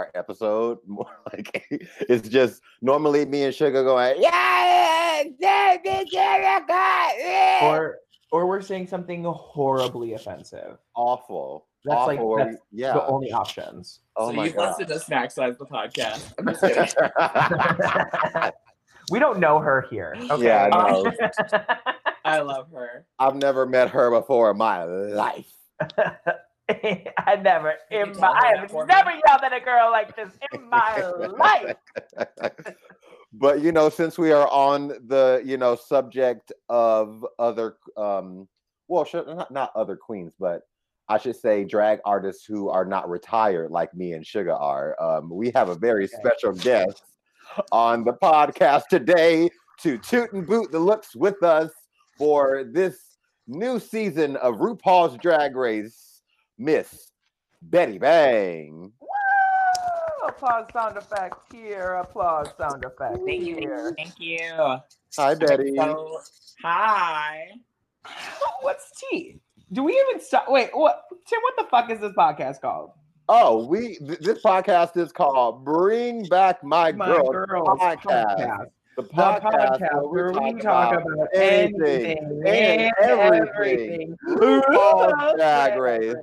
our episode. More like it's just normally me and Sugar going, yeah, yeah, yeah, yeah, yeah. Or or we're saying something horribly offensive. awful. That's awful. like or that's we- yeah. the only options. oh so my you've god. listened to Snack Size the podcast. I'm just kidding. we don't know her here. Okay. Yeah, I know. Uh, I love her. I've never met her before in my life. I never in my I have never yelled at a girl like this in my life. but you know, since we are on the you know subject of other, um, well, not not other queens, but I should say drag artists who are not retired like me and Sugar are. Um, we have a very Okay. special guest on the podcast today to toot and boot the looks with us for this new season of RuPaul's Drag Race, Miss Betty Bang. Woo! Applause sound effect here. Applause sound effect Thank you. here. Thank you. Hi, Betty. So, hi. What's tea? Do we even stop? Wait, what? Tim, what the fuck is this podcast called? Oh, we th- this podcast is called "Bring Back My, My Girl" Girls podcast. The The podcast, podcast where where we talk about anything anything and and everything. everything. RuPaul's Drag Drag Race.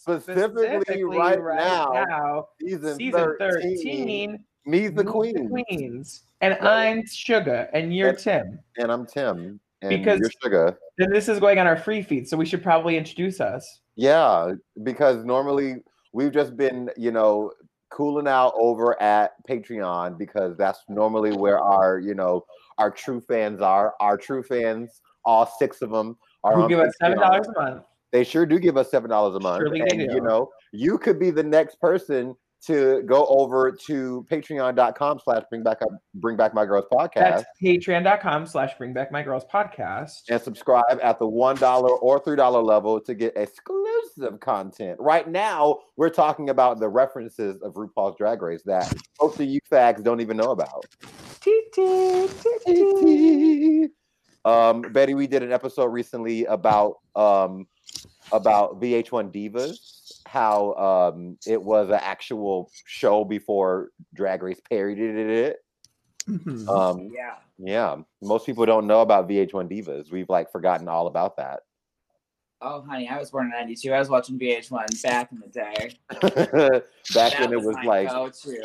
Specifically, right, now, season, season 13, 13, Me's the Queen, Queens. And I'm Sugar, and you're And- Tim. and I'm Tim, and Because- you're Sugar. And this is going on our free feed, so we should probably introduce us. Yeah, because normally we've just been, you know, cooling out over at Patreon because that's normally where our, you know, our true fans are. Our true fans, all six of them, are Who give us seven dollars a month. They sure do give us seven dollars a month, Surely and you know, you could be the next person to go over to patreon.com slash bring back up bring back my girls podcast That's patreon.com slash bring back my girls podcast. and subscribe at the one dollar or three dollar level to get exclusive content. Right now, we're talking about the references of RuPaul's Drag Race that most of you fags don't even know about. Um, Betty, we did an episode recently about um, about VH1 Divas, how um, it was an actual show before Drag Race parodied it. Mhm. Um, Yeah. yeah, most people don't know about VH1 Divas. We've like forgotten all about that. Oh, honey, I was born in '92. I was watching VH1 back in the day. back that when it was my like go-to.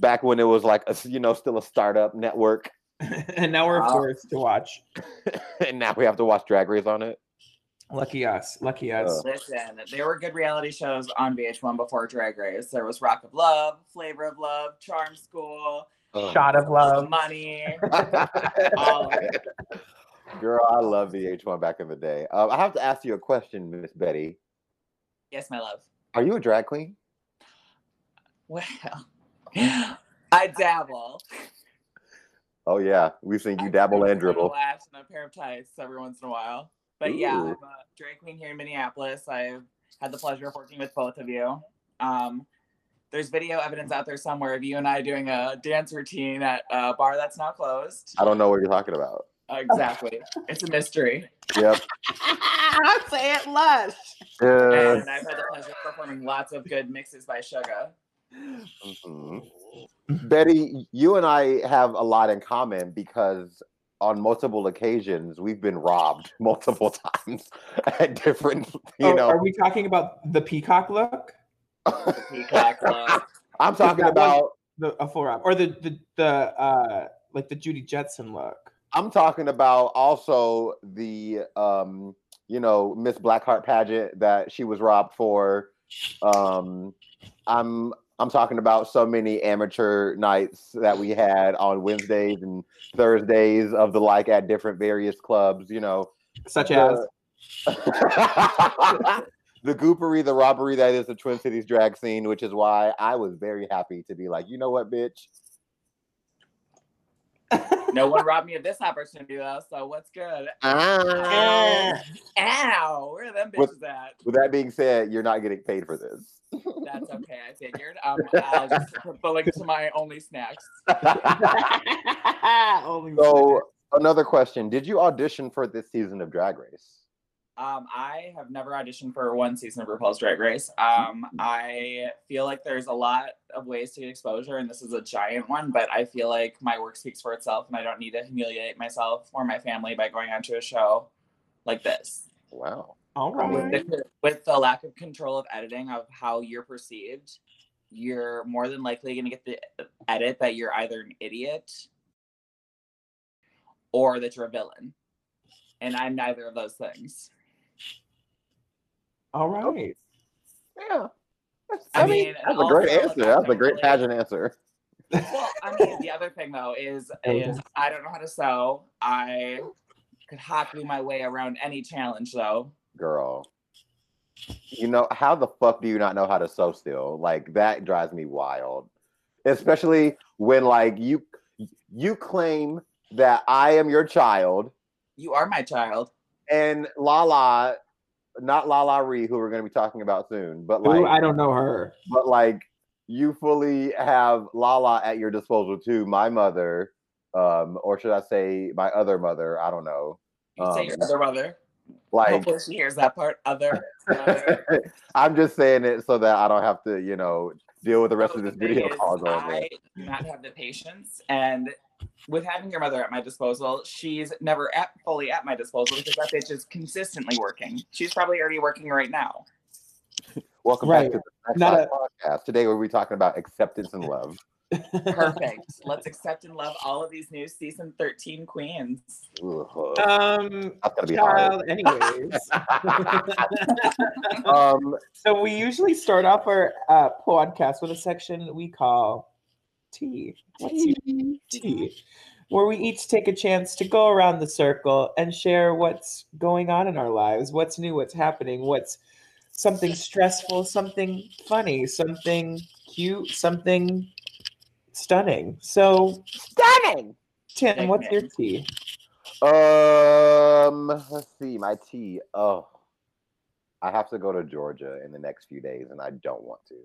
back when it was like a, you know still a startup network and now we're Wow. forced to watch. and now we have to watch drag race on it Lucky us. Lucky us. Uh, Listen, there were good reality shows on VH1 before Drag Race. There was Rock of Love, Flavor of Love, Charm School, Ugh. Shot of love. Money. all of it. girl i love vh1 back in the day um, i have to ask you a question miss betty Yes, my love. are you a drag queen Well, I dabble. Oh yeah we've seen you I dabble and dribble A lash and a pair of tights every once in a while. But yeah, Ooh. I'm a drag queen here in Minneapolis. I've had the pleasure of working with both of you. Um, there's video evidence out there somewhere of you and I doing a dance routine at a bar that's now closed. i don't know what you're talking about Exactly. it's a mystery. yep I Say it lush. Uh, And I've had the pleasure of performing lots of good mixes by Sugar. mhm. Betty you and i have a lot in common because on multiple occasions we've been robbed multiple times at different you Oh, know Are we talking about the peacock look? Peacock look. i'm talking about The a full wrap. Or the the the uh like the Judy Jetson look. I'm talking about also the um, you know, Miss Blackheart pageant that she was robbed for. Um I'm I'm talking about so many amateur nights that we had on Wednesdays and Thursdays of the like at different various clubs, you know. Such The- as the goopery, the robbery that is the Twin Cities drag scene, which is why I was very happy to be like, you know what, bitch? No one robbed me of this opportunity though, so what's good? Ah. Ow! Where are them With- bitches at? With that being said, you're not getting paid for this. That's okay. I figured. Um, I'll just put the link to my only snacks. Only so another question: Did you audition for this season of Drag Race? Um, I have never auditioned for one season of RuPaul's Drag Race. Um, I feel like there's a lot of ways to get exposure, and this is a giant one. But I feel like my work speaks for itself, and I don't need to humiliate myself or my family by going onto a show like this. Wow. All With right. the, with the lack of control of editing of how you're perceived, you're more than likely going to get the edit that you're either an idiot or that you're a villain. And I'm neither of those things. All right. Yeah. That's, I I, mean, mean, that's a great answer. That's a I'm great really- pageant answer. Well, I mean, the other thing though is is I don't know how to sew. I could hot glue my way around any challenge though. Girl. You know, how the fuck do you not know how to sew still? Like that drives me wild. Especially when like you you claim that I am your child You are my child. and Lala, not LaLa Ri, who we're gonna be talking about soon, but Ooh, like I don't know her. but like you fully have Lala at your disposal too. My mother, um, or should I say my other mother? I don't know. You say Um, your other brother. Like Hopefully she hears that part. Other. other. I'm just saying it so that I don't have to, you know, deal with the rest So of this video call going. I do not have the patience, and with having your mother at my disposal, she's never at fully at my disposal because that bitch is consistently working. She's probably already working right now. Welcome Right. back to the Next Not Live podcast. Today we'll be talking about acceptance and love. Perfect. Let's accept and love all of these new season 13 queens. Ugh, Um, that's gonna be hard. child, anyways. um, so we usually start off our uh, podcast with a section we call tea. What's your tea? Where we each take a chance to go around the circle and share what's going on in our lives, what's new, what's happening, what's something stressful, something funny, something cute, something stunning. So, stunning. Tim, what's your tea? Um, let's see, my tea. Oh, I have to go to Georgia in the next few days, and I don't want to.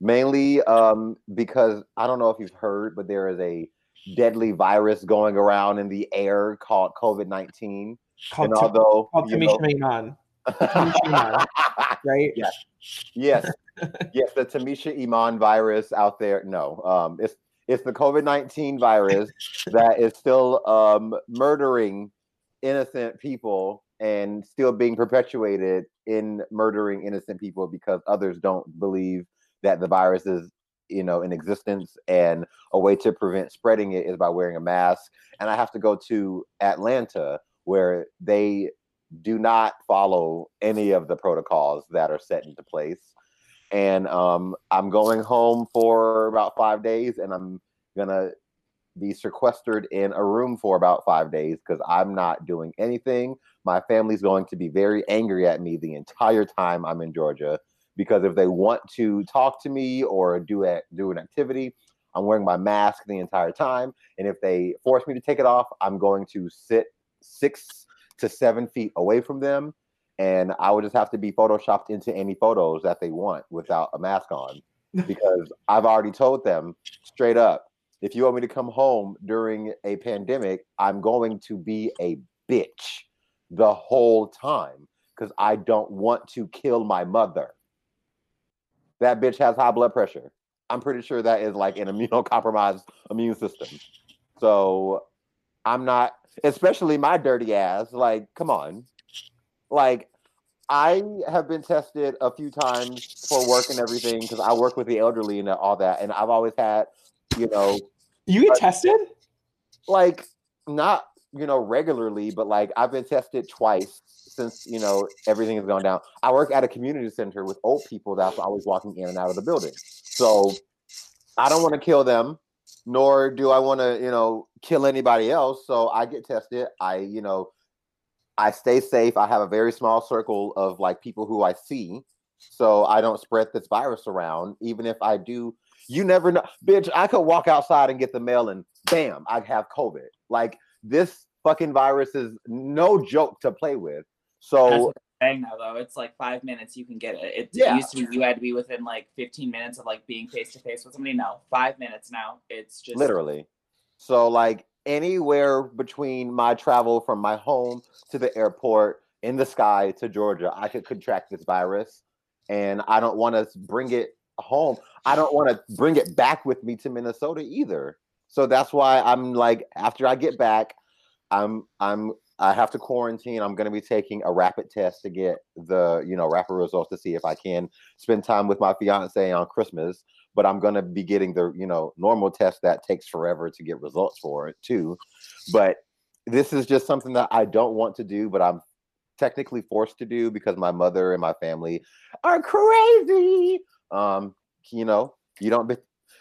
Mainly, um, because I don't know if you've heard, but there is a deadly virus going around in the air called COVID nineteen. Called, And Tim- although called you know, Tamisha Iman, right? Yes, yes, yes, the Tamisha Iman virus out there. No, um, it's it's the COVID nineteen virus that is still um, murdering innocent people and still being perpetuated in murdering innocent people because others don't believe that the virus is you know in existence and a way to prevent spreading it is by wearing a mask and i have to go to atlanta where they do not follow any of the protocols that are set into place and um, i'm going home for about five days and i'm gonna be sequestered in a room for about five days because i'm not doing anything. My family's going to be very angry at me the entire time i'm in georgia because if they want to talk to me or do a, do an activity i'm wearing my mask the entire time. And if they force me to take it off i'm going to sit six to seven feet away from them and I would just have to be photoshopped into any photos that they want without a mask on because I've already told them straight up if you want me to come home during a pandemic, I'm going to be a bitch the whole time because I don't want to kill my mother. That bitch has high blood pressure. I'm pretty sure that is like an immunocompromised immune system. So I'm not, especially my dirty ass. Like, come on. Like, I have been tested a few times for work and everything because I work with the elderly and all that. And I've always had, you know, You get uh, tested? like not, you know, regularly, but like I've been tested twice since, you know, everything has gone down. I work at a community center with old people that's always walking in and out of the building. So I don't want to kill them, nor do I want to, you know, kill anybody else. So I get tested. I, you know, I stay safe. I have a very small circle of like people who I see, so I don't spread this virus around. Even if I do, you never know, bitch. I could walk outside and get the mail, and bam, I have COVID. Like this fucking virus is no joke to play with. So saying now, though. It's like five minutes you can get it. It Yeah. used to be you had to be within like 15 minutes of like being face to face with somebody. No, five minutes now. It's just literally, so like anywhere between my travel from my home to the airport in the sky to Georgia, I could contract this virus, and I don't want to bring it home. I don't want to bring it back with me to Minnesota either. So that's why I'm like, after I get back, I'm I'm I have to quarantine. I'm going to be taking a rapid test to get the you know rapid results to see if I can spend time with my fiance on Christmas. But I'm going to be getting the you know normal test that takes forever to get results for it too. But this is just something that I don't want to do, but I'm technically forced to do because my mother and my family are crazy. Um, you know, you don't be,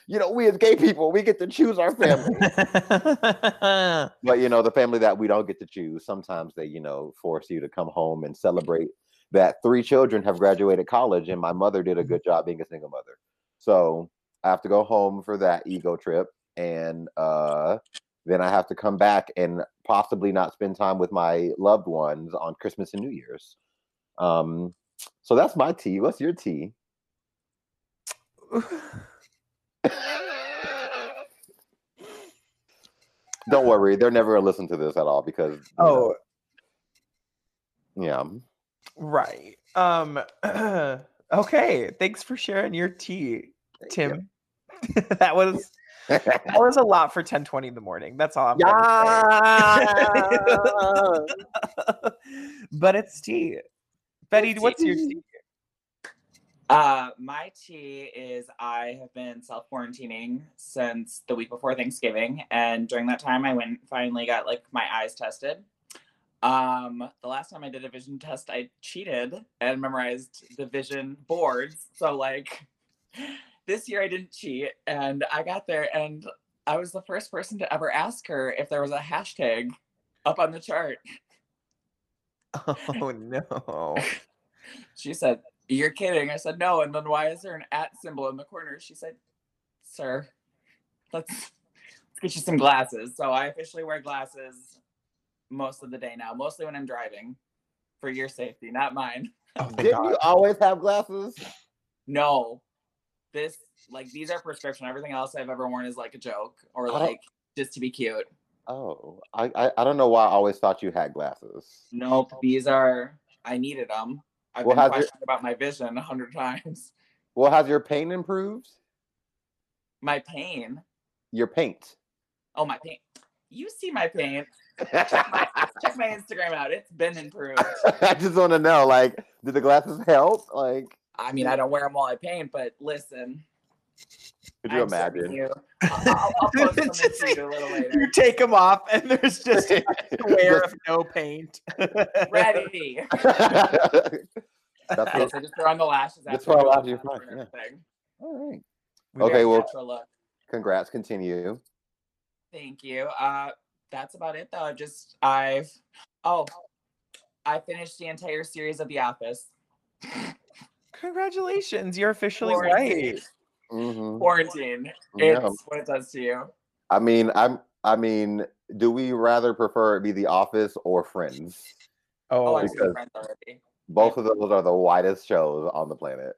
you know, we as gay people, we get to choose our family. but you know, the family that we don't get to choose, sometimes they, you know, force you to come home and celebrate that three children have graduated college and my mother did a good job being a single mother. So I have to go home for that ego trip and uh then I have to come back and possibly not spend time with my loved ones on Christmas and New Year's. Um so that's my tea. What's your tea? Don't worry, they're never gonna listen to this at all because Oh, know, yeah. right. Um. okay. Thanks for sharing your tea, Thank you. Tim. that was that was a lot for 10:20 in the morning. That's all I'm gonna say. but it's tea. Betty, It's what's your tea. tea? Uh, my tea is I have been self quarantining since the week before Thanksgiving, and during that time, I went and finally got like my eyes tested. Um, the last time I did a vision test, I cheated and memorized the vision boards. So like, this year I didn't cheat, and I got there, and I was the first person to ever ask her if there was a hashtag up on the chart. Oh no. She said, You're kidding. I said, No. And then why is there an at symbol in the corner? She said, Sir, let's, let's get you some glasses. So I officially wear glasses most of the day now, mostly when I'm driving for your safety, not mine. Oh Didn't God. you always have glasses? No, this, like, these are prescription. Everything else I've ever worn is like a joke or like just to be cute. Oh, I, I I don't know why I always thought you had glasses. Nope, these are, I needed them. I've Well, been how's your- questioned about my vision a hundred times. Well, has your pain improved? My pain. Your paint. Oh, my paint. You see my paint. Check my, check my Instagram out. It's been improved. I just want to know, like, did the glasses help? Like, I mean, I don't wear them while I paint, but listen. could you I'm imagine? You. I'll, I'll, I'll post some Just to you a little later. You take them off, and there's just a square of no paint. Ready. That's Okay, what, so just throw on the lashes. Just after throw doing lashes, that fine, yeah. all right. We Okay, well- natural look. Congrats. Continue. Thank you. Uh, that's about it, though. Just I've oh, I finished the entire series of The Office. Congratulations, you're officially Quarantine. white. Mhm. Quarantine. Yeah. It's what it does to you. I mean, I'm. I mean, do we rather prefer it be The Office or Friends? Oh, Oh, I've seen because- Friends already. Both of those are the widest shows on the planet.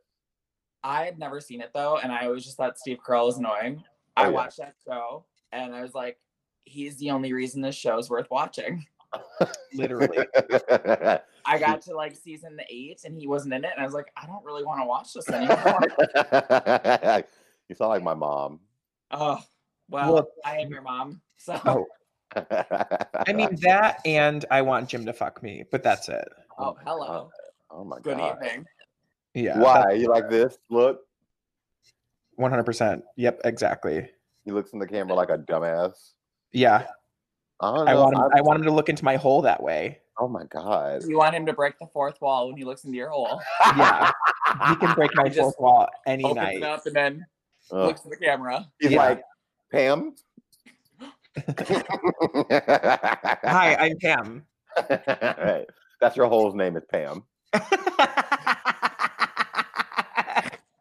I had never seen it though, and I always just thought Steve Carell was annoying. I Oh, yeah. watched that show, and I was like, he's the only reason this show's worth watching. literally. I got to like season eight, and he wasn't in it, and I was like, I don't really want to watch this anymore. you sound like my mom. oh, well, Well- I am your mom, so Oh, I mean that, and I want Jim to fuck me, but that's it. oh, hello, God. oh my good god. Good evening. Yeah. Why? You like this? Look. One hundred percent. Yep. Exactly. He looks in the camera like a dumbass. Yeah. I don't I want him. I'm- I want him to look into my hole that way. oh my god. You want him to break the fourth wall when he looks into your hole, Yeah. he can break my He just fourth wall any opens night. it up, and then Ugh. looks at the camera. He's Yeah. like, Pam. Hi, I'm Pam. right. That's your hole's name is Pam.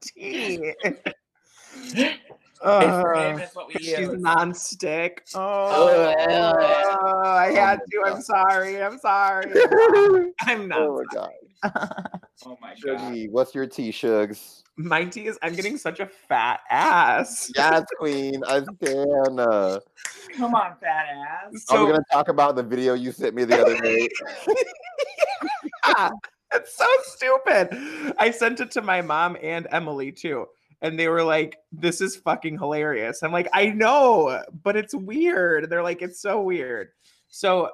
Tea. His Uh, is what we she's use. non-stick. Oh, I had Oh to. my I'm sorry. I'm sorry. I'm not. oh my god. Oh my god. Shuggy, what's your tea, Shugs? My tea is I'm getting such a fat ass. Yes, Queen. I stand. Uh, Come on, fat ass. are we gonna talk about the video you sent me the other day? it's so stupid. I sent it to my mom and Emily too. And they were like, this is fucking hilarious. I'm like, I know, but it's weird. They're like, it's so weird. So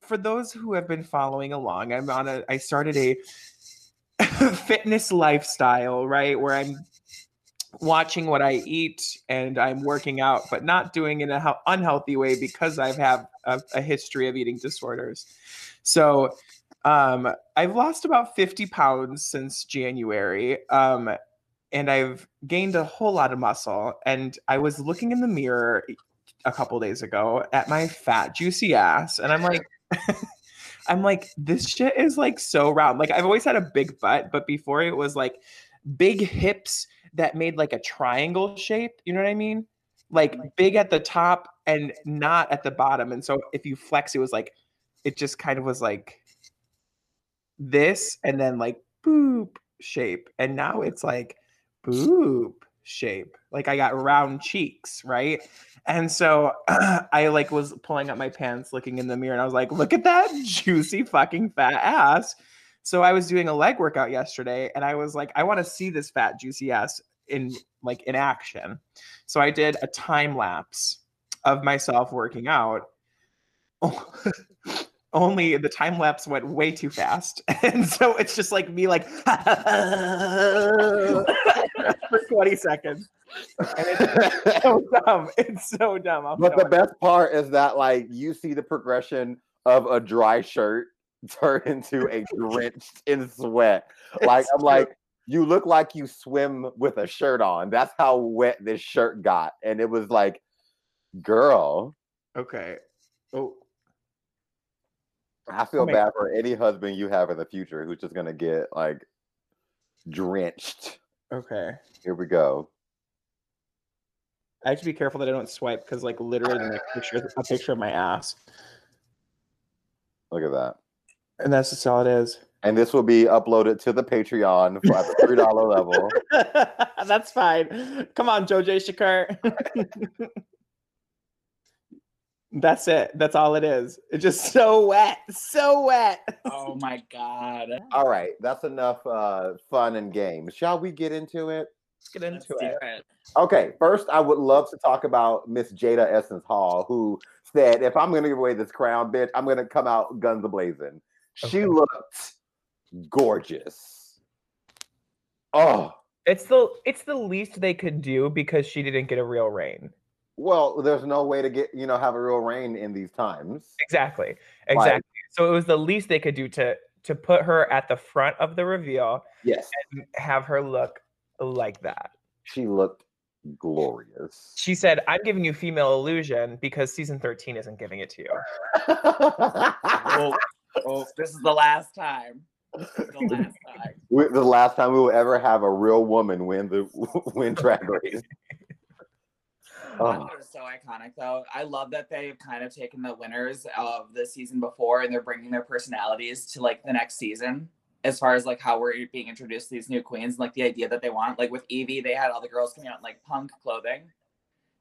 for those who have been following along, I'm on a I started a fitness lifestyle, right? Where I'm watching what I eat and I'm working out, but not doing in an unhealthy way because I have a, a history of eating disorders. So um, I've lost about 50 pounds since January. Um, and I've gained a whole lot of muscle. And I was looking in the mirror a couple days ago at my fat, juicy ass, and I'm like, I'm like, this shit is like so round. Like I've always had a big butt, but before it was like big hips that made like a triangle shape. You know what I mean? Like big at the top and not at the bottom. And so if you flex, it was like, it just kind of was like this and then like boop shape. And now it's like boob shape. Like I got round cheeks, right? And so I like was pulling up my pants, looking in the mirror, and I was like, look at that juicy fucking fat ass. So I was doing a leg workout yesterday and I was like, I want to see this fat juicy ass in like in action. So I did a time lapse of myself working out. only the time lapse went way too fast. And so it's just like me like for 20 seconds. And it's so dumb. It's so dumb. I'll but the best part is that like you see the progression of a dry shirt turn into a drenched in sweat. Like it's I'm true. like, you look like you swim with a shirt on. That's how wet this shirt got. And it was like, girl. Okay. Oh, I feel oh bad for any husband you have in the future who's just gonna get like drenched. Okay. Here we go. I have to be careful that I don't swipe because like literally the next picture a picture of my ass. Look at that. And that's just all it is. And this will be uploaded to the Patreon for the three dollar level. that's fine. Come on, Joe J. Shakur. That's it. That's all it is. It's just so wet. So wet. Oh my god. All right. That's enough uh fun and games. Shall we get into it? Let's get into Let's it. it. Okay. First, I would love to talk about Miss Jaida Essence Hall, who said, if I'm gonna give away this crown, bitch, I'm gonna come out guns a blazing. Okay. She looked gorgeous. Oh. It's the it's the least they could do because she didn't get a real reign. Well, there's no way to get you know have a real reign in these times. Exactly. Exactly. Like, so it was the least they could do to to put her at the front of the reveal. Yes. And have her look like that. She looked glorious. She said, "I'm giving you female illusion because season 13 isn't giving it to you." well, well, this is the last time. The last time. the last time we will ever have a real woman win the win Drag Race. Oh. I thought was so iconic, though. I love that they've kind of taken the winners of the season before and they're bringing their personalities to like the next season. As far as like how we're being introduced to these new queens and like the idea that they want, like with Yvie, they had all the girls coming out in like punk clothing,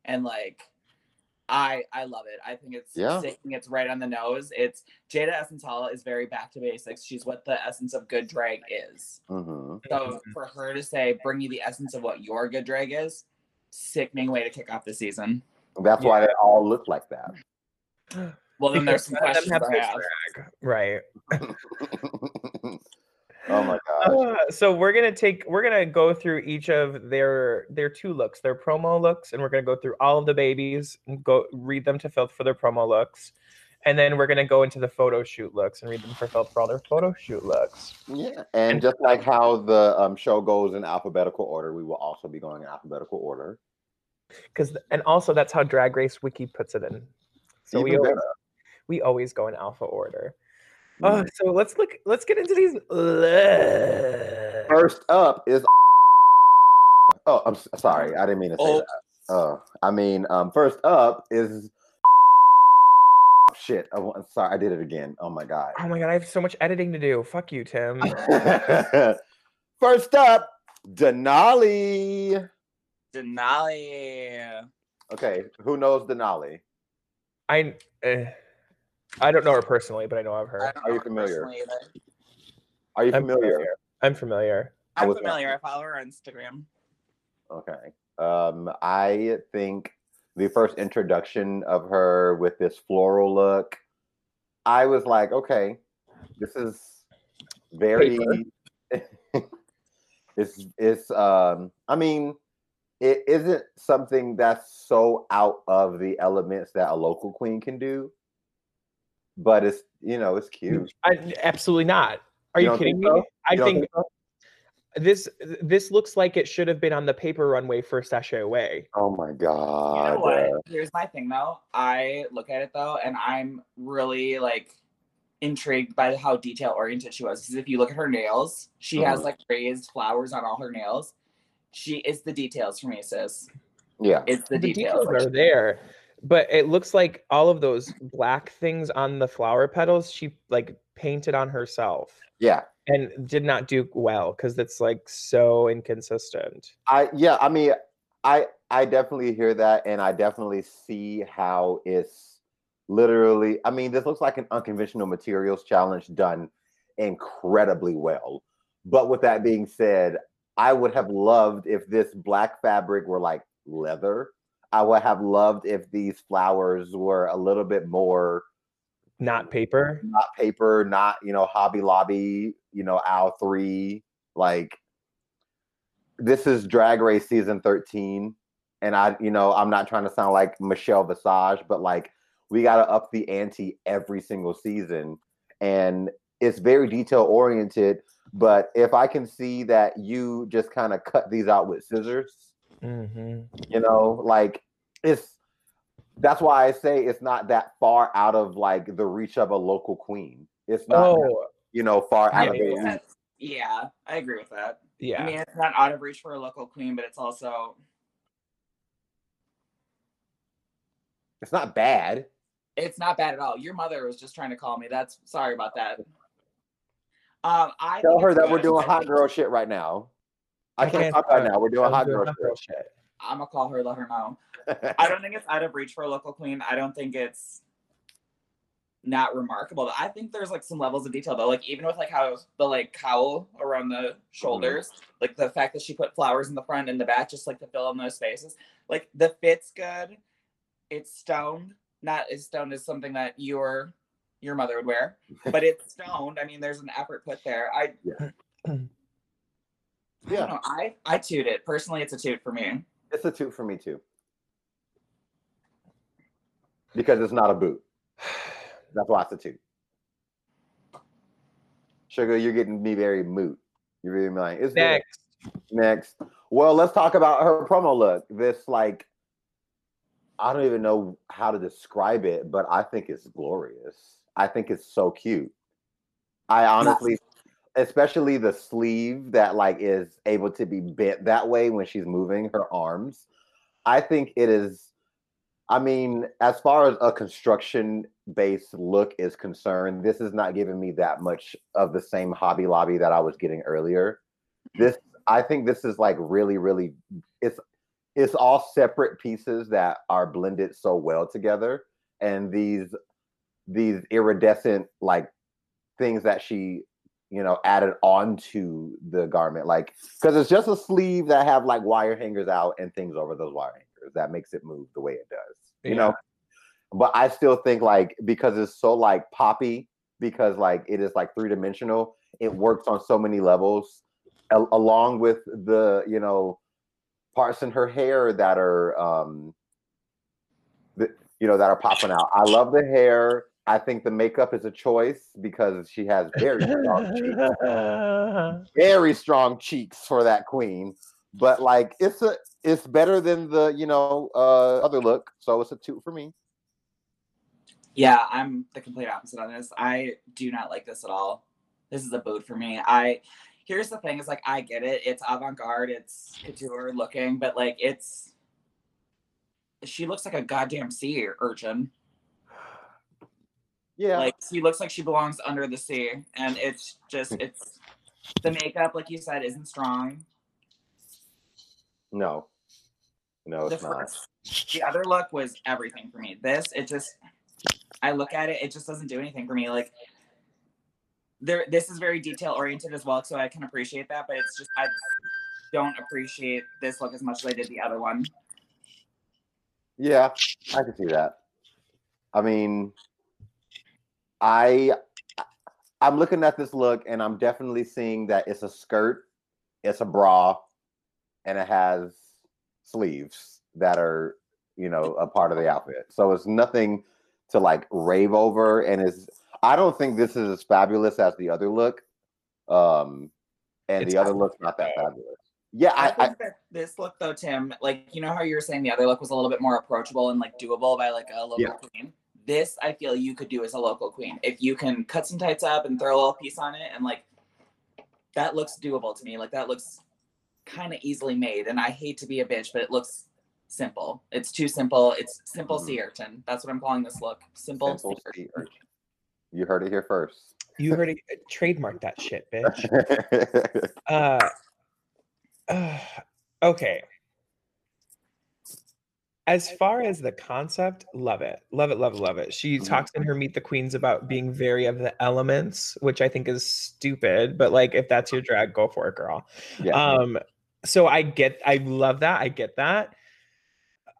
and like I I love it. I think it's yeah. It's right on the nose. It's Jaida Essence Hall is very back to basics. She's what the essence of good drag is. Mm-hmm. So for her to say, "Bring you the essence of what your good drag is," sickening way to kick off the season. That's yeah. why they all look like that. Well, then there's some questions I have. Right. oh my god. Uh, so we're gonna take we're gonna go through each of their their two looks, their promo looks, and we're gonna go through all of the babies and go read them to filth for their promo looks. And then we're gonna go into the photo shoot looks and read them for filth for all their photo shoot looks. Yeah, and just like how the um, show goes in alphabetical order, we will also be going in alphabetical order because and also that's how drag race wiki puts it in so Even we always, we always go in alpha order mm. oh so let's look let's get into these first up is oh i'm sorry i didn't mean to say oh. that uh, i mean um first up is shit I, am sorry i did it again oh my god oh my god i have so much editing to do fuck you tim first up denali Denali. Okay, who knows Denali? I uh, I don't know her personally, but I know of her. Are you familiar? Are you I'm familiar? I'm familiar. I I'm familiar. I follow her on Instagram. Okay. Um, I think the first introduction of her with this floral look, I was like, okay, this is very. it's it's um. I mean, it isn't something that's so out of the elements that a local queen can do, but it's you know it's cute. I, absolutely not. Are You you, kidding me? so? I You don't think so? This this looks like it should have been on the paper runway for Sashay Away. Oh my You god! know what? Here's my thing though. I look at it though, and I'm really like intrigued by how detail oriented she was. Because if you look at her nails, she has Mhm. like raised flowers on all her nails. She is the details for me, sis. Yeah. It's the, The details. details are there, but it looks like all of those black things on the flower petals she like painted on herself Yeah. And did not do well because it's like so inconsistent. I yeah, I mean, I I definitely hear that, and I definitely see how it's literally. I mean, this looks like an unconventional materials challenge done incredibly well. But with that being said, I would have loved if this black fabric were like leather. I would have loved if these flowers were a little bit more Not paper. not paper, not you know Hobby Lobby, you know Al three. Like this is Drag Race season thirteen, and I you know I'm not trying to sound like Michelle Visage, but like we got to up the ante every single season, and it's very detail oriented. But if I can see that you just kind of cut these out with scissors, hmm you know like it's that's why i say it's not that far out of like the reach of a local queen it's not Oh you know far out Yeah, of I it yeah, I agree with that. yeah. I mean, it's not out of reach for a local queen, but it's also it's not bad it's not bad at all. Your mother was just trying to call me. That's sorry about that. Um, I tell her that we're doing hot think- girl shit right now i, I can't, can't talk right now we're doing I'm hot doing girl hot girl shit. I'm gonna call her, let her know. Shit I don't think it's out of reach for a local queen. I don't think it's not remarkable. I think there's like some levels of detail though. Like even with like how the like cowl around the shoulders, mm-hmm. like the fact that she put flowers in the front and the back just like to fill in those spaces. Like the fit's good. It's stoned. Not as stoned as something that your your mother would wear, but it's stoned. I mean, there's an effort put there. I Yeah. I Yeah. don't know. I I toot it personally. It's a toot for me. it's a toot for me too because it's not a boot that's why it's a two. sugar you're getting me very moot you're really like it's good. Next. Next. Well, let's talk about her promo look. This like I don't even know how to describe it, but I think it's glorious. I think it's so cute. I honestly especially the sleeve that like is able to be bent that way when she's moving her arms. I think it is I mean, as far as a construction based look is concerned, this is not giving me that much of the same Hobby Lobby that I was getting earlier. Mm-hmm. This I think this is like really, really it's it's all separate pieces that are blended so well together. And these these iridescent like things that she you know added onto the garment like because it's just a sleeve that have like wire hangers out and things over those wire that makes it move the way it does you know? But i still think like because it's so like poppy because like it is like three dimensional it works on so many levels al- along with the you know parts in her hair that are um the, you know that are popping out. I love the hair. I think the makeup is a choice because she has very strong cheeks. Very strong cheeks for that queen but like it's a it's better than the you know uh other look so it's a two for me Yeah, I'm the complete opposite on this. I do not like this at all. This is a boot for me. I here's the thing is like I get it. It's avant-garde, it's couture looking, but like it's she looks like a goddamn sea urchin. yeah Like she looks like she belongs under the sea. And it's just it's the makeup, like you said, isn't strong. No no the it's not first the other look was everything for me. This it just I look at it, it just doesn't do anything for me. Like there this is very detail oriented as well, so I can appreciate that. But it's just I don't appreciate this look as much as I did the other one. Yeah, I can see that. I mean, I I'm looking at this look and I'm definitely seeing that it's a skirt, it's a bra, and it has sleeves that are, you know, a part of the outfit. So it's nothing to like rave over and is I don't think this is as fabulous as the other look. Um and It's the other look's not that fabulous. Yeah, I, I, I think that this look though, Tim, like you know how you were saying the other look was a little bit more approachable and like doable by like a local Yeah. queen. This I feel you could do as a local queen if you can cut some tights up and throw a little piece on it and like that looks doable to me. Like that looks kind of easily made. And I hate to be a bitch, but it looks simple. It's too simple. It's simple Mhm. sea urchin. That's what I'm calling this look. Simple, simple sea urchin. sea urchin. You heard it here first. You heard it. Trademark that shit, bitch. Uh, uh, okay. As far as the concept, love it. Love it, love it, love it. She Mhm. talks in her Meet the Queens about being very of the elements, which I think is stupid, but like if that's your drag, go for it, girl. yeah. Um, so I get I love that. I get that.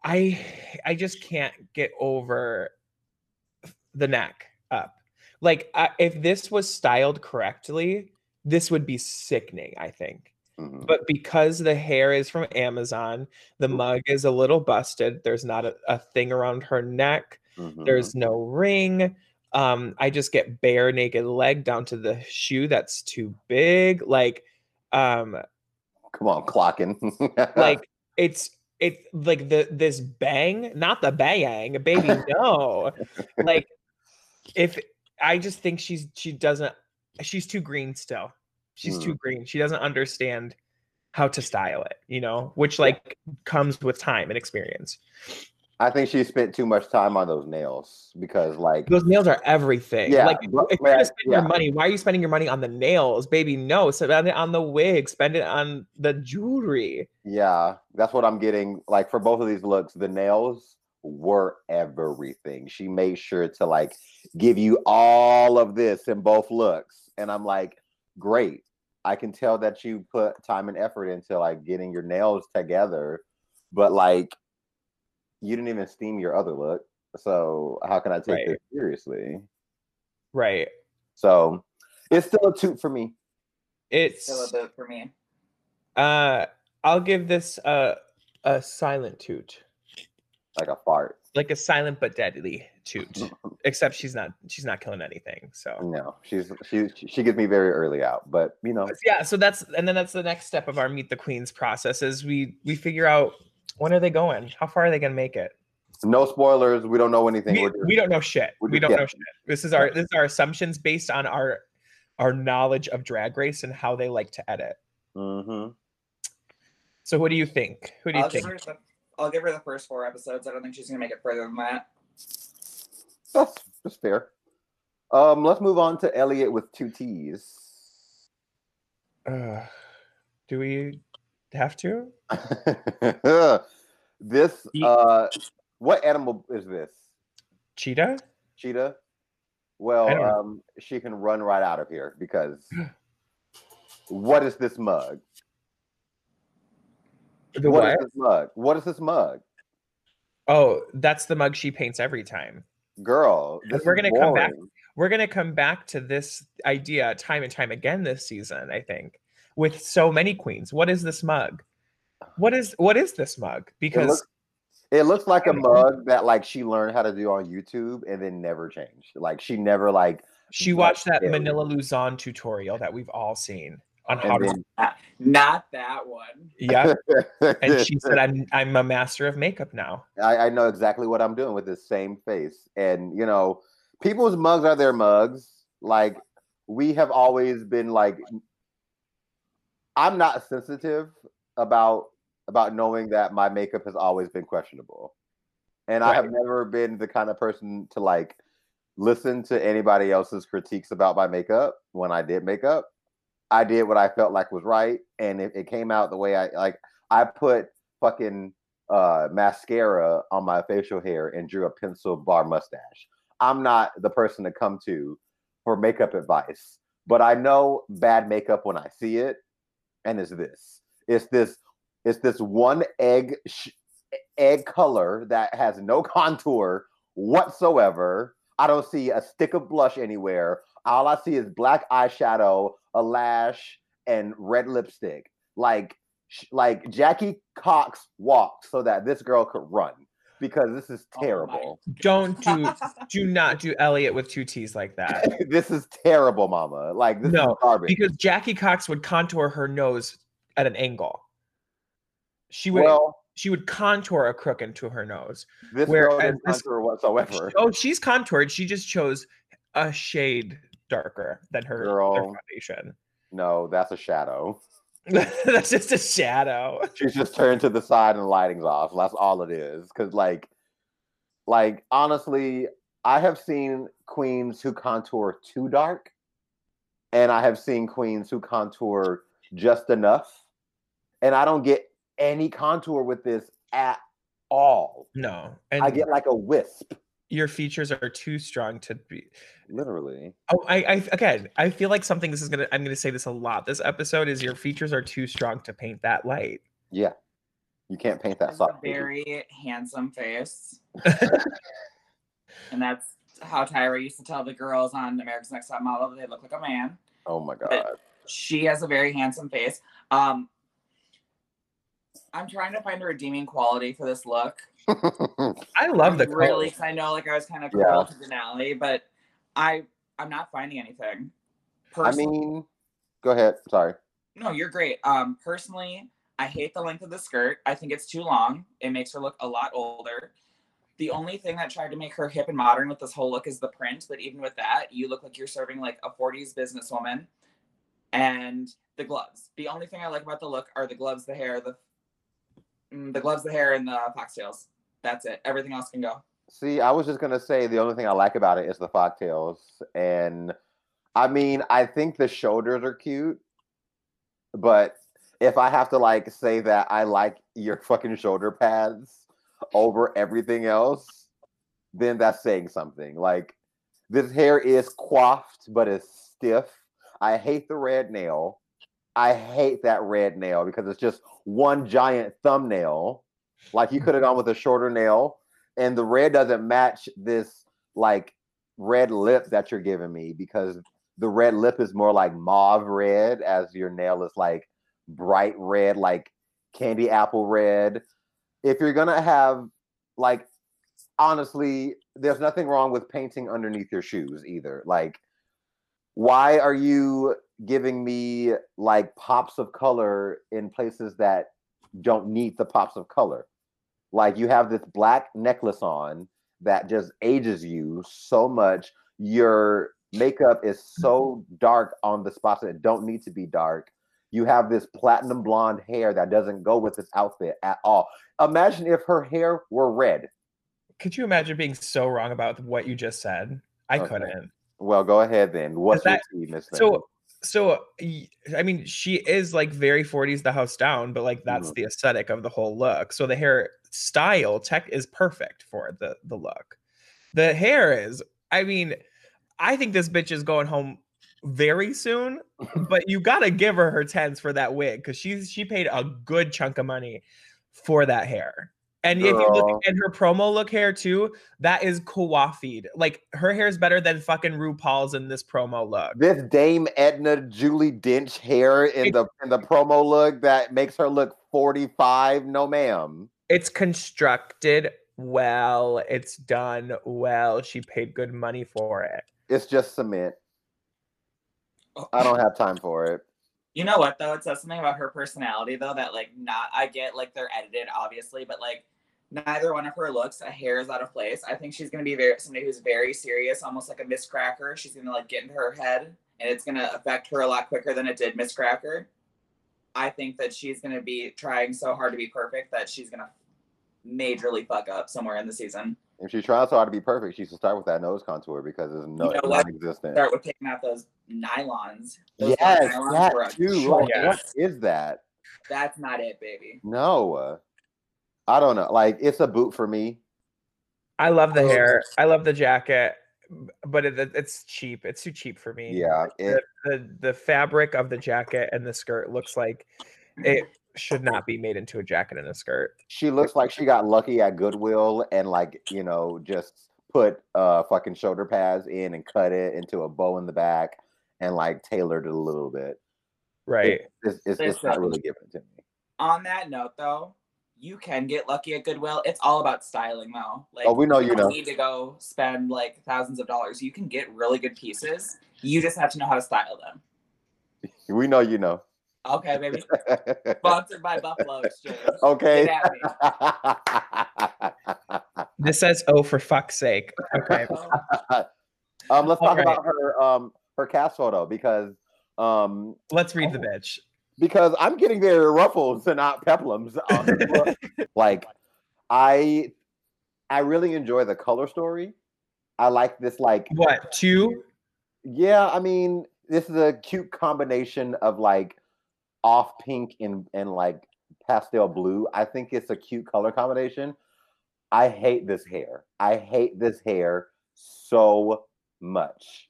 I I just can't get over the neck up. Like I, if this was styled correctly, this would be sickening, I think. Mhm. But because the hair is from Amazon, the mug is a little busted. There's not a, a thing around her neck. Mhm. There's no ring. Um, I just get bare naked leg down to the shoe that's too big. Like, um, come on, clocking. like it's it's like the this bang, not the bang, baby. No, like if I just think she's she doesn't she's too green still. She's Hmm. too green. She doesn't understand how to style it, you know, which like comes with time and experience. I think she spent too much time on those nails because, like, Those nails are everything. Yeah, like if you're gonna yeah, spend your money, why are you spending your money on the nails, baby? No, spend it on the wig, spend it on the jewelry. yeah, that's what I'm getting. Like for both of these looks, the nails were everything. She made sure to like give you all of this in both looks, and I'm like, great. I can tell that you put time and effort into like getting your nails together, but like you didn't even steam your other look. So how can I take Right. this seriously? Right. So it's still a toot for me. It's Still a vote for me. uh I'll give this a a silent toot. Like a fart. Like a silent but deadly toot. Except she's not she's not killing anything. So No, she's she she gets me very early out, but you know, yeah, so that's and then that's the next step of our meet the queens process is we we figure out when are they going? How far are they gonna make it? no spoilers. We don't know anything. We, We're just- we don't know shit. we're We don't know shit. This is our this is our assumptions based on our our knowledge of drag race and how they like to edit. Mm-hmm. So what do you think? Who do you I'll give, think? her the, I'll give her the first four episodes. I don't think she's gonna make it further than that. That's that's fair. Um, let's move on to Elliot with two T's. Uh, do we have to? this uh, what animal is this? Cheetah? Cheetah. Well, I don't know. um, she can run right out of here because what is this mug? The what what? is this mug? What is this mug? Oh, that's the mug she paints every time. Girl, this we're gonna come back. We're gonna come back to this idea time and time again this season, I think, with so many queens. What is this mug? What is what is this mug? It Because looks, it looks like a mug that like she learned how to do on YouTube and then never changed. Like she never like she watched that yeah. Manila Luzon tutorial that we've all seen on how to then Not that one. yeah. And she said, I'm I'm a master of makeup now. I, I know exactly what I'm doing with this same face. And you know, people's mugs are their mugs. Like we have always been like I'm not sensitive about about knowing that my makeup has always been questionable. And I have never been the kind of person to like listen to anybody else's critiques about my makeup when I did makeup. I did what I felt like was right, and it, it came out the way I like. I put fucking uh, mascara on my facial hair and drew a pencil bar mustache. I'm not the person to come to for makeup advice but I know bad makeup when I see it, and it's this. It's this. It's this one egg sh- egg color that has no contour whatsoever. I don't see a stick of blush anywhere. All I see is black eyeshadow, a lash, and red lipstick. Like like Jackie Cox walked so that this girl could run because this is Oh terrible. Don't do do not do Elliott with two T's like that. this is terrible, mama. Like this No, is garbage. Because Jackie Cox would contour her nose at an angle. She would well, she would contour a crook into her nose. this whereas girl didn't this- contour whatsoever. Oh, she's contoured. She just chose a shade darker than her, her foundation. No, that's a shadow. That's just a shadow. She's just turned to the side and the lighting's off. That's all it is. Cause like, like honestly, I have seen queens who contour too dark, and I have seen queens who contour just enough, and I don't get any contour with this at all. No, and I get like a wisp, your features are too strong to be. Literally. Oh, I, I again, I feel like something. This is gonna. I'm gonna say this a lot. This episode is your features are too strong to paint that light. Yeah, you can't paint that Has a soft. very handsome face. and that's how Tyra used to tell the girls on America's Next Top Model they look like a man. Oh my god. But- She has a very handsome face. Um, I'm trying to find a redeeming quality for this look. I love the really, really. because I know like I was kind of Yeah. cruel to Denali, but I I'm not finding anything. I mean, go ahead. Sorry. no, you're great. Um, personally, I hate the length of the skirt. I think it's too long. It makes her look a lot older. The only thing that tried to make her hip and modern with this whole look is the print. But even with that, you look like you're serving like a 40s businesswoman. And the gloves. The only thing I like about the look are the gloves, the hair, the mm, the gloves, the hair, and the foxtails. That's it. Everything else can go. See, I was just gonna say the only thing I like about it is the foxtails, and I mean, I think the shoulders are cute, but if I have to like say that I like your fucking shoulder pads over everything else, then that's saying something. Like this hair is coiffed, but it's stiff. I hate the red nail. I hate that red nail because it's just one giant thumbnail. Like you could have gone with a shorter nail, and the red doesn't match this like red lip that you're giving me because the red lip is more like mauve red, as your nail is like bright red, like candy apple red. If you're gonna have like honestly, there's nothing wrong with painting underneath your shoes either. Like, why are you giving me like pops of color in places that don't need the pops of color? Like, you have this black necklace on that just ages you so much. Your makeup is so dark on the spots that don't need to be dark. You have this platinum blonde hair that doesn't go with this outfit at all. Imagine if her hair were red. Could you imagine being so wrong about what you just said? I Okay. couldn't. Well, go ahead then. What's that- your tea, Miss? So, so I mean, she is like very 40s, the house down, but like that's Mhm. the aesthetic of the whole look. So the hair style tech is perfect for the the look. The hair is, I mean, I think this bitch is going home very soon, but you gotta give her her tens for that wig because she's she paid a good chunk of money for that hair. And if you look at her promo look hair too, that is coiffied. Like her hair is better than fucking RuPaul's in this promo look. this Dame Edna Julie Dench hair in It- the in the promo look that makes her look 45. No, ma'am. It's constructed well. It's done well. She paid good money for it. It's just cement. Oh. I don't have time for it. You know what though? It says something about her personality though that like not I get like they're edited obviously, but like neither one of her looks a hair is out of place. I think she's gonna be very somebody who's very serious, almost like a Miz Cracker. She's gonna like get into her head and it's gonna affect her a lot quicker than it did Miz Cracker. I think that she's gonna be trying so hard to be perfect that she's gonna majorly fuck up somewhere in the season. If she's trying so hard to be perfect, she should start with that nose contour because it's no You know what? non-existent. Start with taking out those nylons. Those Yes, nylons that too. Like, Yeah. what is that? That's not it, baby. No, I don't know. Like, it's a boot for me. I love the Oh. hair. I love the jacket. But it, it's cheap. It's too cheap for me. Yeah, the, it, the the fabric of the jacket and the skirt looks like it should not be made into a jacket and a skirt. she looks like she got lucky at Goodwill and like you know just put uh fucking shoulder pads in and cut it into a bow in the back and like tailored it a little bit. Right. It's, it's, it's not really giving it to me. On that note, though, you can get lucky at Goodwill. It's all about styling, though. Like, Oh, we know you don't know. need to go spend like thousands of dollars. You can get really good pieces. You just have to know how to style them. We know you know. Okay, baby. Sponsored by Buffalo Exchange. okay. Get at me. This says, "Oh, for fuck's sake." Okay. um, let's talk Alright. about her um her cast photo because um Let's read the Oh. bitch. Because I'm getting very ruffles and not peplums. On this book. like I I really enjoy the color story. I like this like What two? yeah, I mean, this is a cute combination of like off pink and and like pastel blue. I think it's a cute color combination. I hate this hair. I hate this hair so much.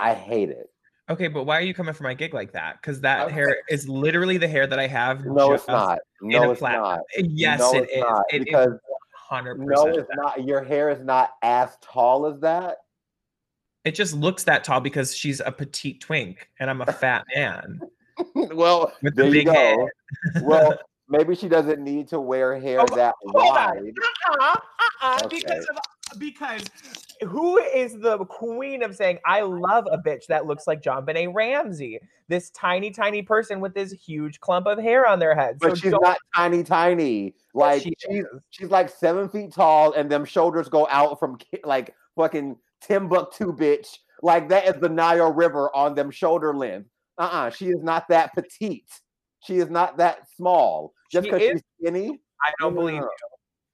I hate it. Okay, but why are you coming for my gig like that? Because that Okay. hair is literally the hair that I have. No, it's not. No, it's flat- not. Eh, yes, no, it's is. not, It is because hundred no, it's not. Your hair is not as tall as that. It just looks that tall because she's a petite twink and I'm a fat man well, with there the you head. go. Well, maybe she doesn't need to wear hair Oh, that wide. Uh-uh, uh-uh, Okay. because of because who is the queen of saying I love a bitch that looks like JonBenét Ramsey? This tiny, tiny person with this huge clump of hair on their head. But so she's don't- tiny, tiny. Like she she's she's like seven feet tall, and them shoulders go out from like fucking Timbuktu, bitch. Like that is the Nile River on them shoulder length. Uh uh she is not that petite. She is not that small. Just because is- she's skinny. I don't believe you.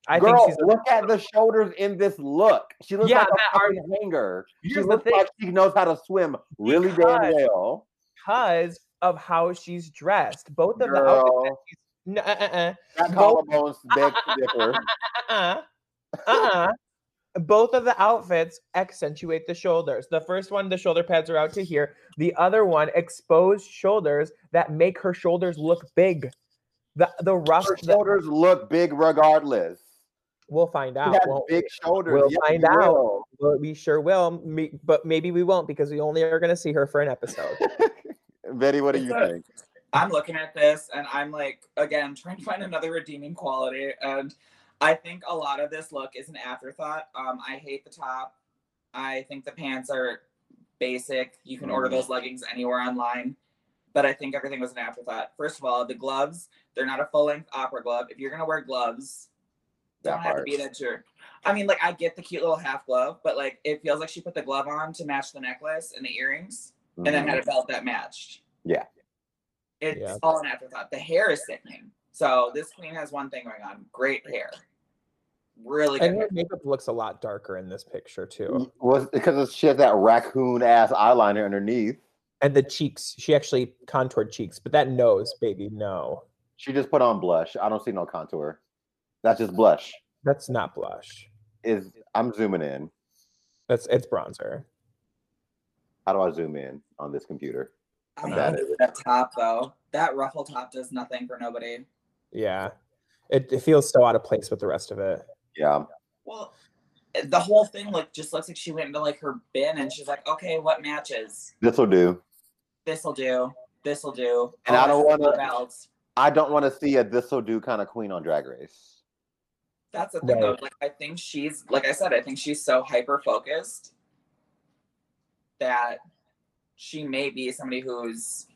I Girl, think she's a- look at the shoulders in this look. She looks Yeah, like a are- hanger. She looks thing. like she knows how to swim really damn well. because of how she's dressed. Both of the outfits that she's no, uh, uh, uh, that both- collarbone's uh, big uh, uh, differ. uh-uh, uh-uh. Both of the outfits accentuate the shoulders. The first one, the shoulder pads are out to here. The other one, exposed shoulders that make her shoulders look big. The the rough. Her the- shoulders look big regardless. We'll find out. has won't big shoulders. We'll Yes, find we out. will. we? Well, we sure will. Me, but maybe we won't because we only are going to see her for an episode. Betty, what do you a- think? I'm looking at this and I'm like, again, trying to find another redeeming quality. And I think a lot of this look is an afterthought. Um, I hate the top. I think the pants are basic. You can order Mhm. those leggings anywhere online. But I think everything was an afterthought. First of all, the gloves, they're not a full length opera glove. If you're going to wear gloves, That don't have to be that jerk. I mean, like, I get the cute little half glove, but like, it feels like she put the glove on to match the necklace and the earrings and then had a mm-hmm. belt that matched. Yeah. It's Yeah. all an afterthought. The hair is sickening. So this queen has one thing going on. Great hair. Really good. and her makeup looks a lot darker in this picture too. Mm, was because she has that raccoon ass eyeliner underneath. And the cheeks, she actually contoured cheeks, but that nose, baby, no. She just put on blush. I don't see no contour. That's just blush. That's not blush. Is I'm zooming in. That's it's bronzer. How do I zoom in on this computer? I Uh-huh. That hate is- that top though. That ruffle top does nothing for nobody. Yeah. It, it feels so out of place with the rest of it. Yeah. Well, the whole thing like just looks like she went into like her bin and she's like, okay, what matches? This will do. This'll do. This'll do. And I don't wanna- I don't want to see a this'll do kind of queen on Drag Race. That's the thing though. Like I think she's like I said, I think she's so hyper focused that she may be somebody who's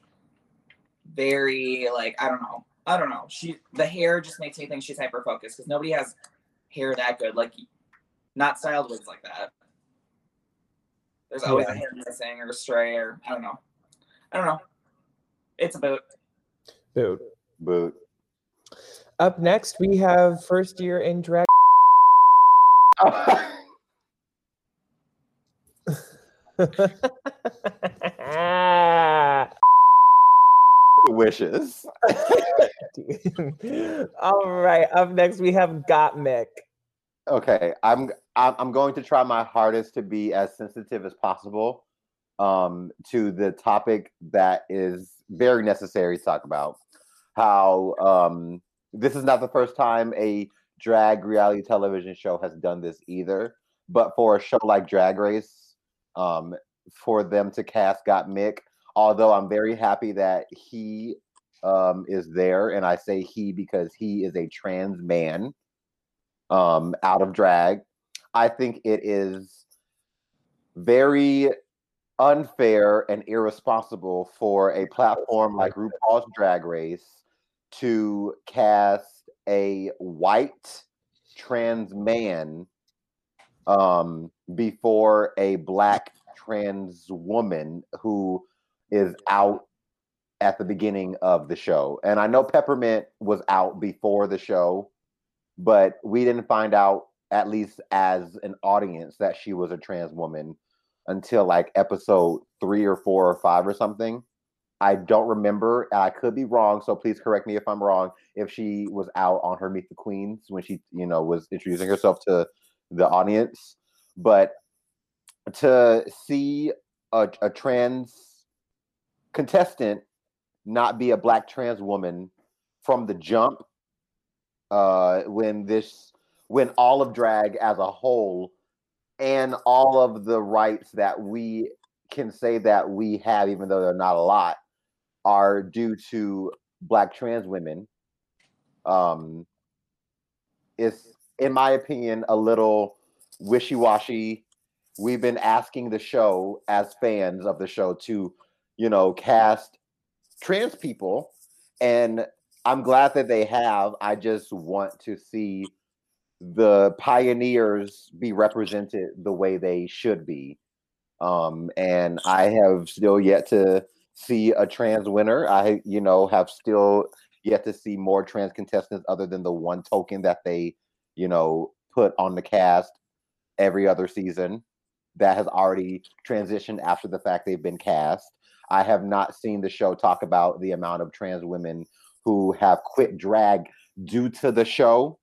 very like I don't know. I don't know. She the hair just makes me think she's hyper focused because nobody has hair that good. Like not styled wigs like that. There's always Yeah. a hair missing or stray or I don't know. I don't know. It's a boot. Boot. Boot. Up next, we have first year in drag. Wishes. All right. Up next, we have Gottmik. okay, I'm I'm I'm going to try my hardest to be as sensitive as possible um, to the topic that is very necessary to talk about. How um, this is not the first time a drag reality television show has done this either, but for a show like Drag Race, um, for them to cast Gottmik, although I'm very happy that he um, is there, and I say he because he is a trans man um, out of drag. I think it is very unfair and irresponsible for a platform like RuPaul's Drag Race to cast a white trans man um, before a black trans woman who is out at the beginning of the show. And I know Peppermint was out before the show, but we didn't find out, at least as an audience, that she was a trans woman until like episode three or four or five or something. I don't remember. I could be wrong, so please correct me if I'm wrong. If she was out on her Meet the Queens when she, you know, was introducing herself to the audience, but to see a, a trans contestant not be a black trans woman from the jump uh when this when all of drag as a whole and all of the rights that we can say that we have even though they're not a lot are due to black trans women um is in my opinion a little wishy-washy. We've been asking the show as fans of the show to you know cast trans people and i'm glad that they have. I just want to see the pioneers be represented the way they should be. Um and i have still yet to see a trans winner i you know have still yet to see more trans contestants other than the one token that they you know put on the cast every other season that has already transitioned after the fact they've been cast I have not seen the show talk about the amount of trans women who have quit drag due to the show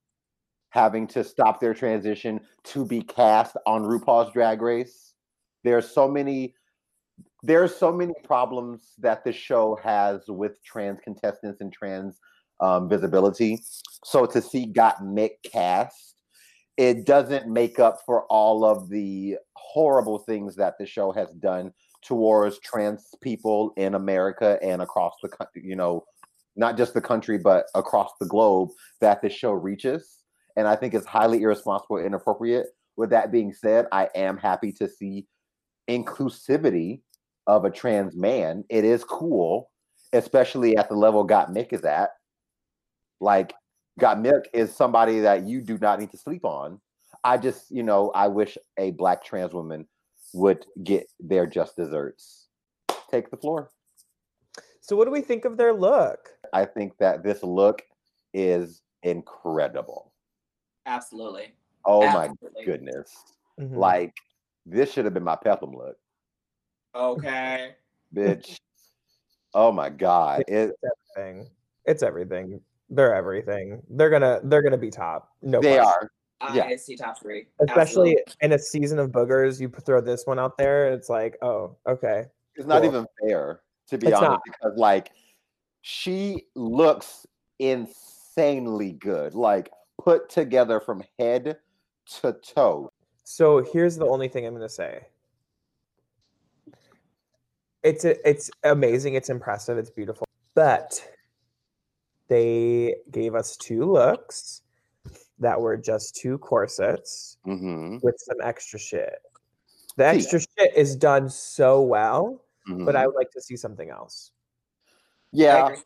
having to stop their transition to be cast on RuPaul's Drag Race. There are so many there's so many problems that the show has with trans contestants and trans um, visibility. So to see Gottmik cast, it doesn't make up for all of the horrible things that the show has done towards trans people in America and across the country, you know, not just the country, but across the globe that this show reaches. And I think it's highly irresponsible and inappropriate. With that being said, I am happy to see inclusivity of a trans man. It is cool, especially at the level Gottmik is at. Like, Gottmik is somebody that you do not need to sleep on. I just, you know, I wish a black trans woman would get their just desserts. Take the floor. So, what do we think of their look? I think that this look is incredible. Absolutely. Oh Absolutely. my goodness. Mhm. Like, this should have been my peplum look, Okay. bitch. oh my God. It, it's everything. It's everything. They're everything. They're gonna they're gonna be top. No, they question. are. I Yeah. see top three. Especially Absolutely. in a season of boogers, you throw this one out there. It's like, oh, okay. It's not even fair, to be It's honest, not. because like she looks insanely good, like put together from head to toe. So here's the only thing I'm gonna say. It's a, it's amazing. It's impressive. It's beautiful. But they gave us two looks that were just two corsets Mm-hmm. with some extra shit. The See. extra shit is done so well, mm-hmm. but I would like to see something else. Yeah, agree.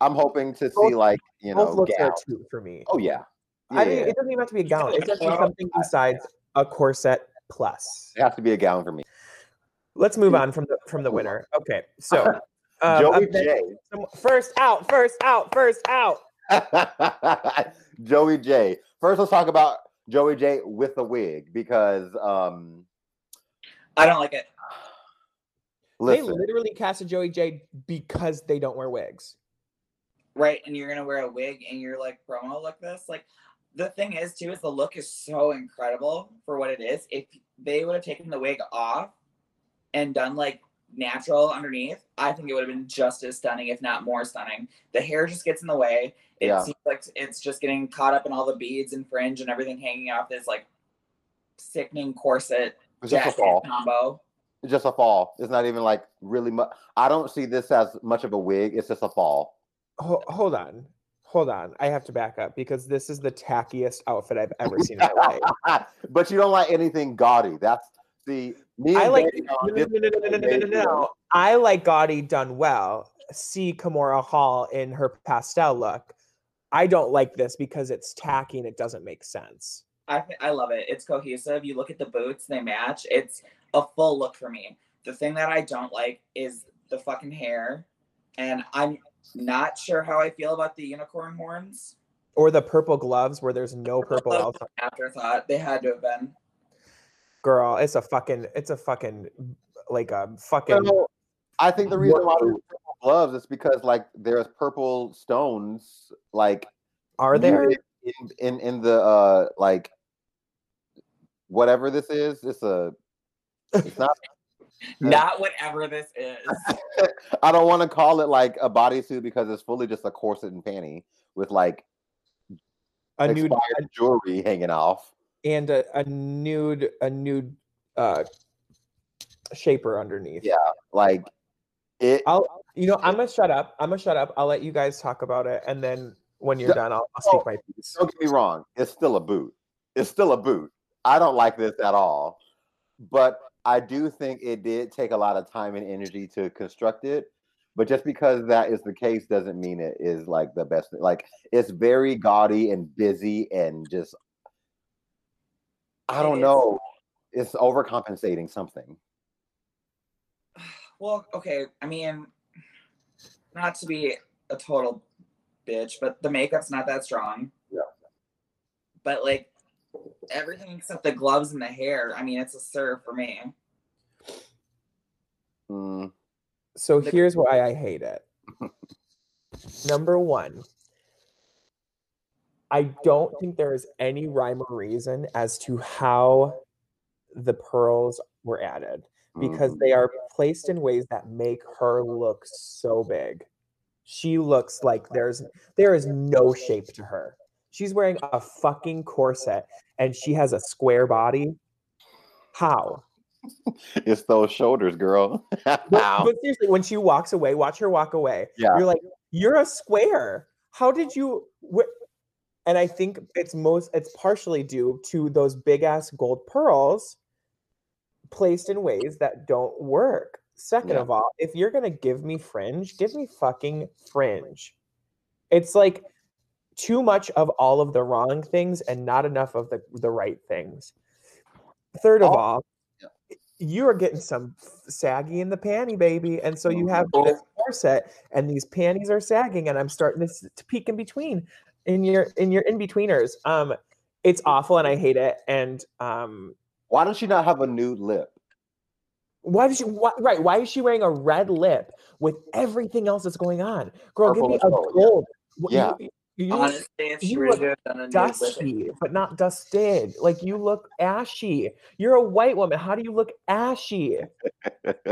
I'm hoping to see like you Both know looks gown. are two for me. Oh yeah, yeah. I mean, it doesn't even have to be a gown. It just be something besides a corset plus. it has to be a gown for me. Let's move on from the from the winner. Okay, so um, Joey Jay. first out, first out, first out. Joey Jay. First, let's talk about Joey Jay. with a wig because um, I don't like it. They listen, literally casted Joey Jay because they don't wear wigs. Right. And you're gonna wear a wig and you're like promo like this. Like the thing is too is the look is so incredible for what it is. If they would have taken the wig off and done like natural underneath, I think it would have been just as stunning, if not more stunning. The hair just gets in the way. It Yeah. seems like it's just getting caught up in all the beads and fringe and everything hanging off this like sickening corset It's just a jacket fall. combo. It's just a fall. It's not even like really much. I don't see this as much of a wig. It's just a fall. Ho- hold on, hold on. I have to back up because this is the tackiest outfit I've ever seen in my life. but you don't like anything gaudy. That's the me. I like no. I like Gaudi done well. See Kahmora Hall in her pastel look. I don't like this because it's tacky and it doesn't make sense. I I love it. It's cohesive. You look at the boots, they match. It's a full look for me. The thing that I don't like is the fucking hair, and I'm not sure how I feel about the unicorn horns. Or the purple gloves where there's no purple Those else. were an Afterthought. They had to have been. Girl, it's a fucking, it's a fucking, like a fucking. So, I think the reason why purple gloves is because like there's purple stones like Are there? in in, in the uh like whatever this is. It's a it's not Not whatever this is. I don't want to call it like a bodysuit because it's fully just a corset and panty with like A nude expired jewelry hanging off. And a, a nude, a nude uh shaper underneath. Yeah. Like it I'll, you know, I'm gonna shut up. I'm gonna shut up. I'll let you guys talk about it, and then when you're Yeah. done, I'll, I'll Oh, speak my piece. don't get me wrong, it's still a boot. It's still a boot. I don't like this at all. But I do think it did take a lot of time and energy to construct it. But just because that is the case doesn't mean it is like the best. Like it's very gaudy and busy and just I don't is. know. It's overcompensating something. Well, okay. I mean, not to be a total bitch, but the makeup's not that strong. Yeah. But like everything except the gloves and the hair, I mean, it's a serve for me. Mm, So The- here's why I hate it. Number one, I don't think there is any rhyme or reason as to how the pearls were added because mhm. they are placed in ways that make her look so big. She looks like there's there is no shape to her. She's wearing a fucking corset and she has a square body. How? it's those shoulders, girl. But, but seriously, when she walks away, watch her walk away. Yeah. You're like, you're a square. How did you? Wh-? And I think it's most, it's partially due to those big ass gold pearls placed in ways that don't work. Second Yeah. of all, if you're gonna give me fringe, give me fucking fringe. It's like too much of all of the wrong things and not enough of the the right things. Third of Al- all, you are getting some saggy in the panty, baby. And so you mm-hmm. have Oh. this corset and these panties are sagging, and I'm starting to, to peek in between in your in your in betweeners. Um, it's awful and I hate it. And um, Why does she not have a nude lip? why does she why, right? Why is she wearing a red lip with everything else that's going on? Girl, give me a gold, yeah. gold. Wh- Yeah. You, you Honestly, if she you really look could have done a nude lip, dusty, but not dusted. Like you look ashy. You're a white woman. How do you look ashy? it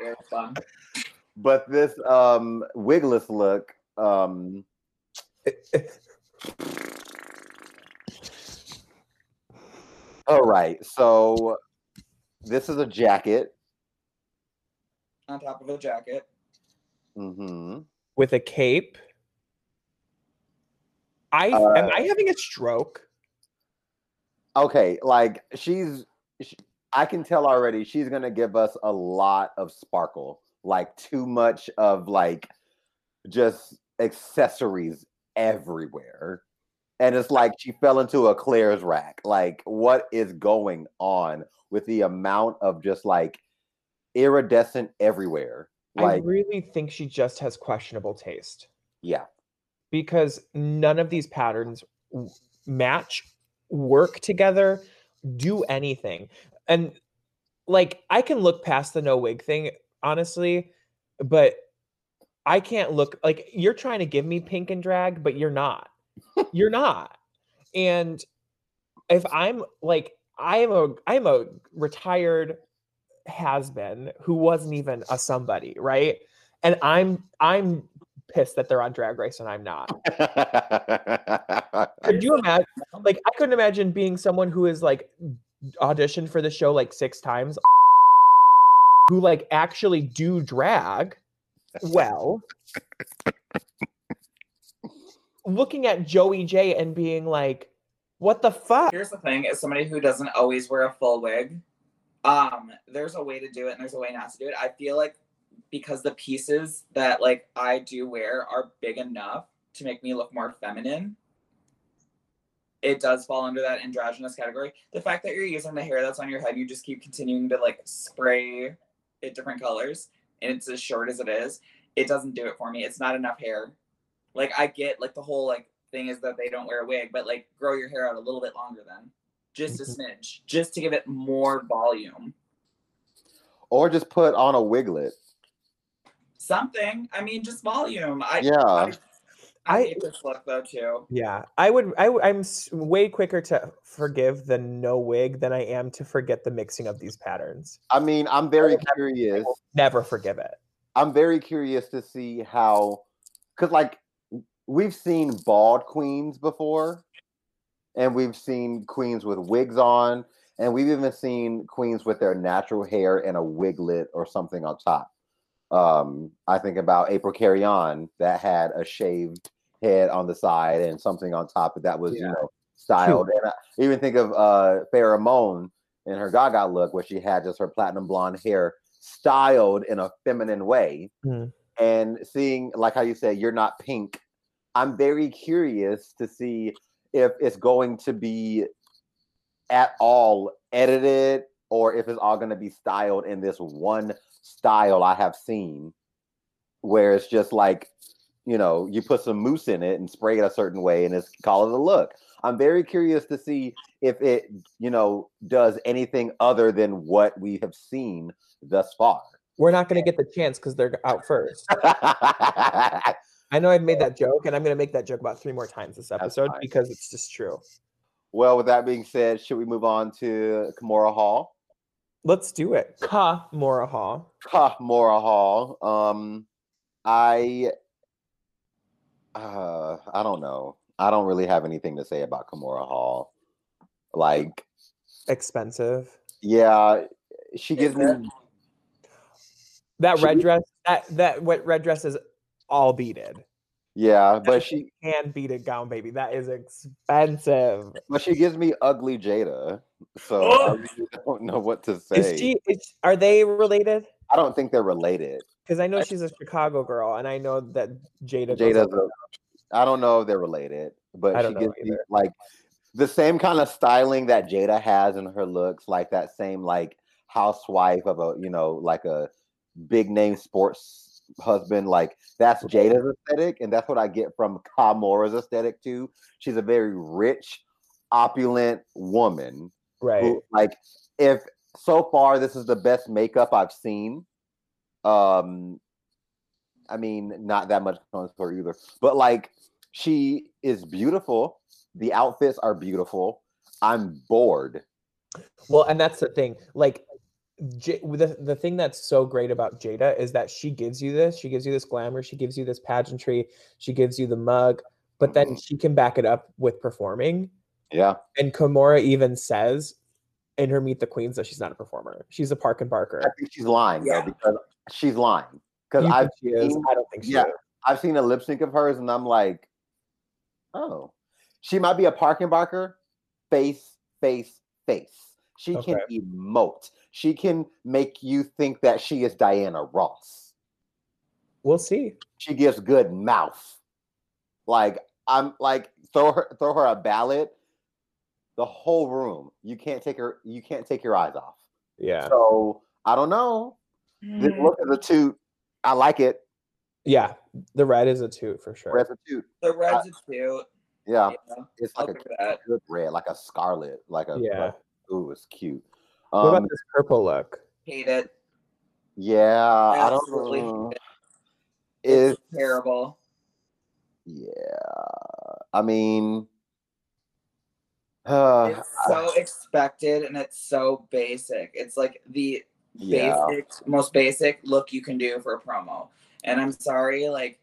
was fun. but this um wigless look um all right so this is a jacket On top of a jacket. Mm-hmm. With a cape. I Uh, am I having a stroke? okay like she's sh i can tell already she's gonna give us a lot of sparkle like too much of like just accessories everywhere. And it's like she fell into a claire's rack. Like what is going on with the amount of just like iridescent everywhere? Like I really think she just has questionable taste. Yeah. Because none of these patterns match, work together, do anything. And like I can look past the no wig thing, honestly, but I can't look like you're trying to give me pink and drag, but you're not. You're not. And if I'm like I am a I'm a retired has been who wasn't even a somebody, right? And I'm I'm pissed that they're on drag race and I'm not. Could you imagine like I couldn't imagine being someone who is like auditioned for the show like six times who like actually do drag well looking at Joey Jay and being like, what the fuck? Here's the thing: as somebody who doesn't always wear a full wig, um, there's a way to do it and there's a way not to do it. I feel like because the pieces that like I do wear are big enough to make me look more feminine. It does fall under that androgynous category. The fact that you're using the hair that's on your head, you just keep continuing to like spray it different colors, and it's as short as it is. It doesn't do it for me. It's not enough hair. Like I get like the whole like thing is that they don't wear a wig, but like grow your hair out a little bit longer then. Just a mm-hmm. smidge. Just to give it more volume. or just put on a wiglet. Something. I mean just volume. I Yeah. I, I, I- hate this look though too. Yeah, I would. I, I'm way quicker to forgive the no wig than I am to forget the mixing of these patterns. I mean, I'm very never- curious. Never forgive it. I'm very curious to see how, because like we've seen bald queens before, and we've seen queens with wigs on, and we've even seen queens with their natural hair and a wiglet or something on top. Um, I think about April Carrión that had a shaved head on the side and something on top of that was you know styled. And I even think of uh Moan in her Gaga look where she had just her platinum blonde hair styled in a feminine way. Mm. And seeing like how you said you're not pink, I'm very curious to see if it's going to be at all edited or if it's all going to be styled in this one style I have seen where it's just like you know you put some mousse in it and spray it a certain way and it's call it a look i'm very curious to see if it you know does anything other than what we have seen thus far We're not going to get the chance because they're out first. I know I've made that joke, and I'm going to make that joke about three more times this episode because it's just true. well with that being said should we move on to Kahmora hall Let's do it. Kahmora Hall. Kahmora hall um i uh i don't know i don't really have anything to say about Kahmora hall like Expensive. Yeah, she gives Is it? me. That red we- dress. That that what red dress is all beaded. Yeah, but she Hand beaded gown, baby. That is expensive. but she gives me ugly Jaida. So I really don't know what to say. Is she? Is, are they related? I don't think they're related. Because I know she's a Chicago girl, and I know that Jaida. Jaida's. I don't know if they're related, but she gives me like the same kind of styling that Jaida has in her looks, like that same like housewife of a you know like a big name sports husband. Like that's Jaida's aesthetic, and that's what I get from Kahmora's aesthetic too. She's a very rich, opulent woman right. who, like if so far this is the best makeup I've seen. Um I mean not that much on her either, but like she is beautiful. The outfits are beautiful. I'm bored. Well, and that's the thing. Like, J- the the thing that's so great about Jaida is that she gives you this. She gives you this glamour. She gives you this pageantry. She gives you the mug, but then she can back it up with performing. Yeah. And Kahmora even says in her Meet the Queens that she's not a performer. She's a Park and barker. I think she's lying Yeah. though because she's lying. Because I've seen- I don't think she yeah. is. I've seen a lip sync of hers and I'm like, oh, she might be a parking barker. Face, face, face. She can Okay. emote. She can make you think that she is Diana Ross. We'll see. She gives good mouth. Like I'm like throw her throw her a ballot. The whole room. You can't take her. You can't take your eyes off. Yeah. So I don't know. This Mm, look is the toot. I like it. Yeah. The red is a toot for sure. Red's a toot. The red's a cute. Yeah, Yeah, it's I'll like a good red, like a scarlet, like a Yeah. like, ooh, it's cute. What Um, about this purple look? Hate it. yeah, I don't Absolutely know. hate it. Is It's terrible. Yeah. I mean, uh, It's so expected and it's so basic. It's like the yeah. basic, most basic look you can do for a promo. And I'm sorry, like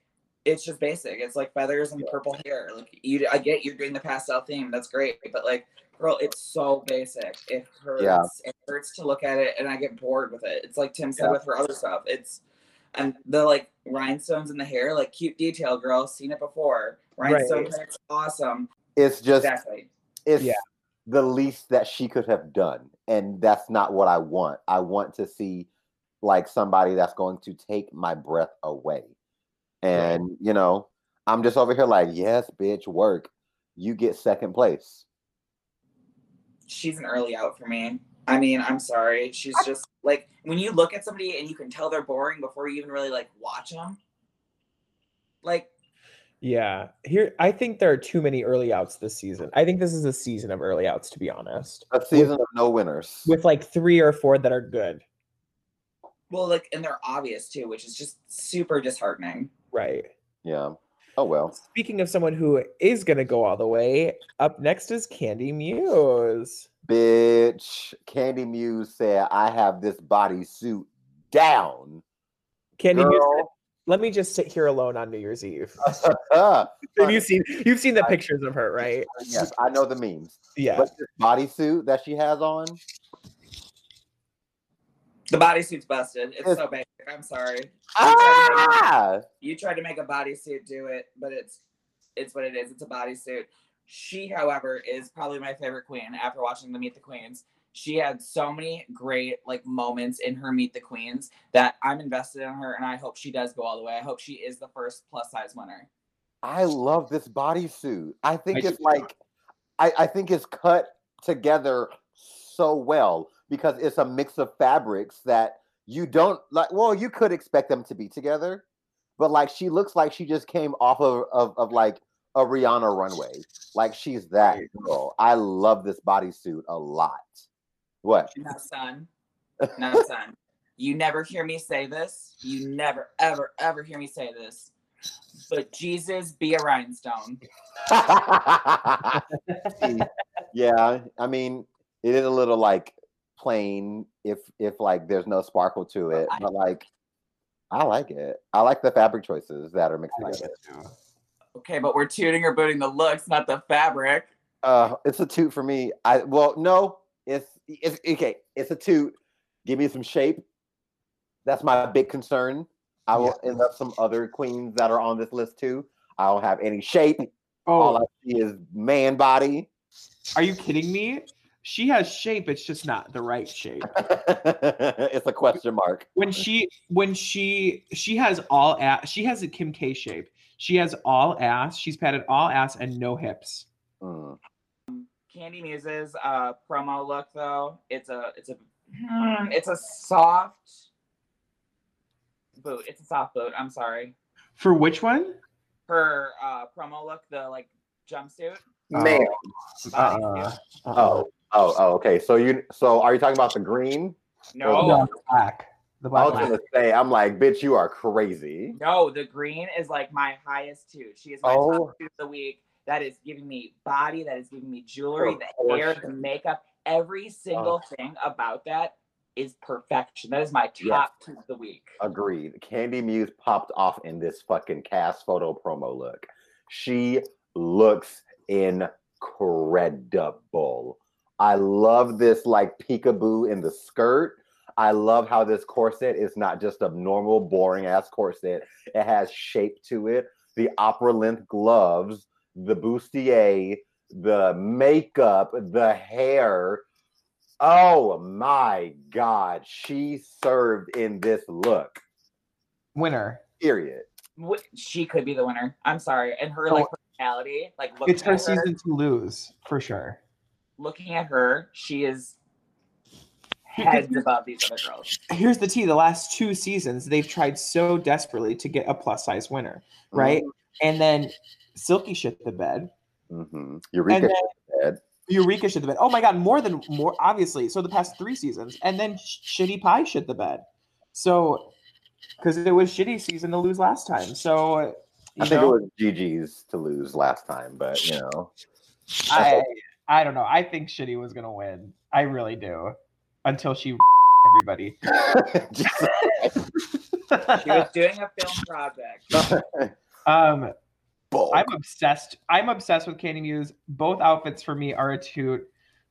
it's just basic. It's like feathers and purple hair. Like you, I get you're doing the pastel theme. That's great, but like, girl, it's so basic. It hurts. Yeah. It hurts to look at it, and I get bored with it. It's like Tim said Yeah. with her other stuff. It's and the like rhinestones in the hair, like cute detail, girl. Seen it before. Rhinestone Right. hair's awesome. It's just Exactly. it's Yeah. The least that she could have done and that's not what i want i want to see like somebody that's going to take my breath away and you know i'm just over here like yes bitch work you get second place she's an early out for me. I mean, I'm sorry. She's just like when you look at somebody and you can tell they're boring before you even really like watch them. Like, Yeah. Here I think there are too many early outs this season. I think this is a season of early outs to be honest. a season of no winners With like 3 or 4 that are good. well, like, and they're obvious too, which is just super disheartening. Right. yeah oh well Speaking of someone who is going to go all the way, up next is Kandy Muse. bitch kandy muse said i have this bodysuit down Kandy Muse, Girl. Let me just sit here alone on New Year's Eve. Ah, Have you seen you've seen the pictures of her, right? yes i know the memes Yeah. but this bodysuit that she has on The bodysuit's busted. It's It's- so basic. I'm sorry. ah! You tried to make a bodysuit do it, but it's it's what it is. It's a bodysuit. She, however, is probably my favorite queen after watching the Meet the Queens. She had so many great like moments in her Meet the Queens that I'm invested in her, and I hope she does go all the way. I hope she is the first plus size winner. I love this bodysuit. I think I it's like I, I think it's cut together so well because it's a mix of fabrics that you don't like well, you could expect them to be together, but like she looks like she just came off of of, of like a Rihanna runway. Like she's that girl. I love this bodysuit a lot. What? No, son. No, son. You never hear me say this. You never, ever, ever hear me say this. But Jesus be a rhinestone. yeah, I mean, it is a little like plain if if like there's no sparkle to it, I- but like I like it. I like the fabric choices that are mixed I like together. Okay, but we're tooting or booting the looks, not the fabric. Uh, it's a toot for me. I well, no, it's it's okay. It's a toot. Give me some shape. That's my big concern. I will end up some other queens that are on this list too. I don't have any shape. All Oh, I see is man body. are you kidding me? She has shape, it's just not the right shape. it's a question mark. When she when she she has all ass, she has a Kim K shape. She has all ass, she's padded all ass and no hips. Mm. Kandy Muse's uh, promo look, though, it's a it's a hmm, it's a soft boot. It's a soft boot. I'm sorry. For which one? Her uh, promo look, the like jumpsuit. Man. Uh, bodysuit. Oh, oh, oh, okay. So you, so are you talking about the green? No, no, the black. The I black. was gonna say, I'm like, bitch, you are crazy. No, the green is like my highest toot. She is my Oh. top toot of the week. That is giving me body. That is giving me jewelry, the hair, the makeup. Every single thing about that is perfection. That is my top toot of the week. Agreed. Kandy Muse popped off in this fucking cast photo promo look. She looks incredible. I love this like peekaboo in the skirt. I love how this corset is not just a normal boring ass corset. It has shape to it. The opera length gloves, the bustier, the makeup, the hair. Oh my god, she served in this look. winner. Period. She could be the winner. I'm sorry. And her Oh. like personality, like looking It's her her, season to lose, for sure. looking at her, she is heads above these other girls. Here's the tea: the last two seasons, they've tried so desperately to get a plus size winner, right? Mm-hmm. And then Silky shit the bed, Mm-hmm. Eureka then said, Eureka shit the bed. Oh my god, more than more obviously. So the past three seasons, and then Shitty Pie shit the bed. So because it was shitty season to lose last time. So I You think know? it was Gigi's to lose last time, but you know, I I don't know. I think Shitty was gonna win. I really do. Until she everybody. She was doing a film project. um Bulk. I'm obsessed. I'm obsessed with Kandy Muse. Both outfits for me are a toot.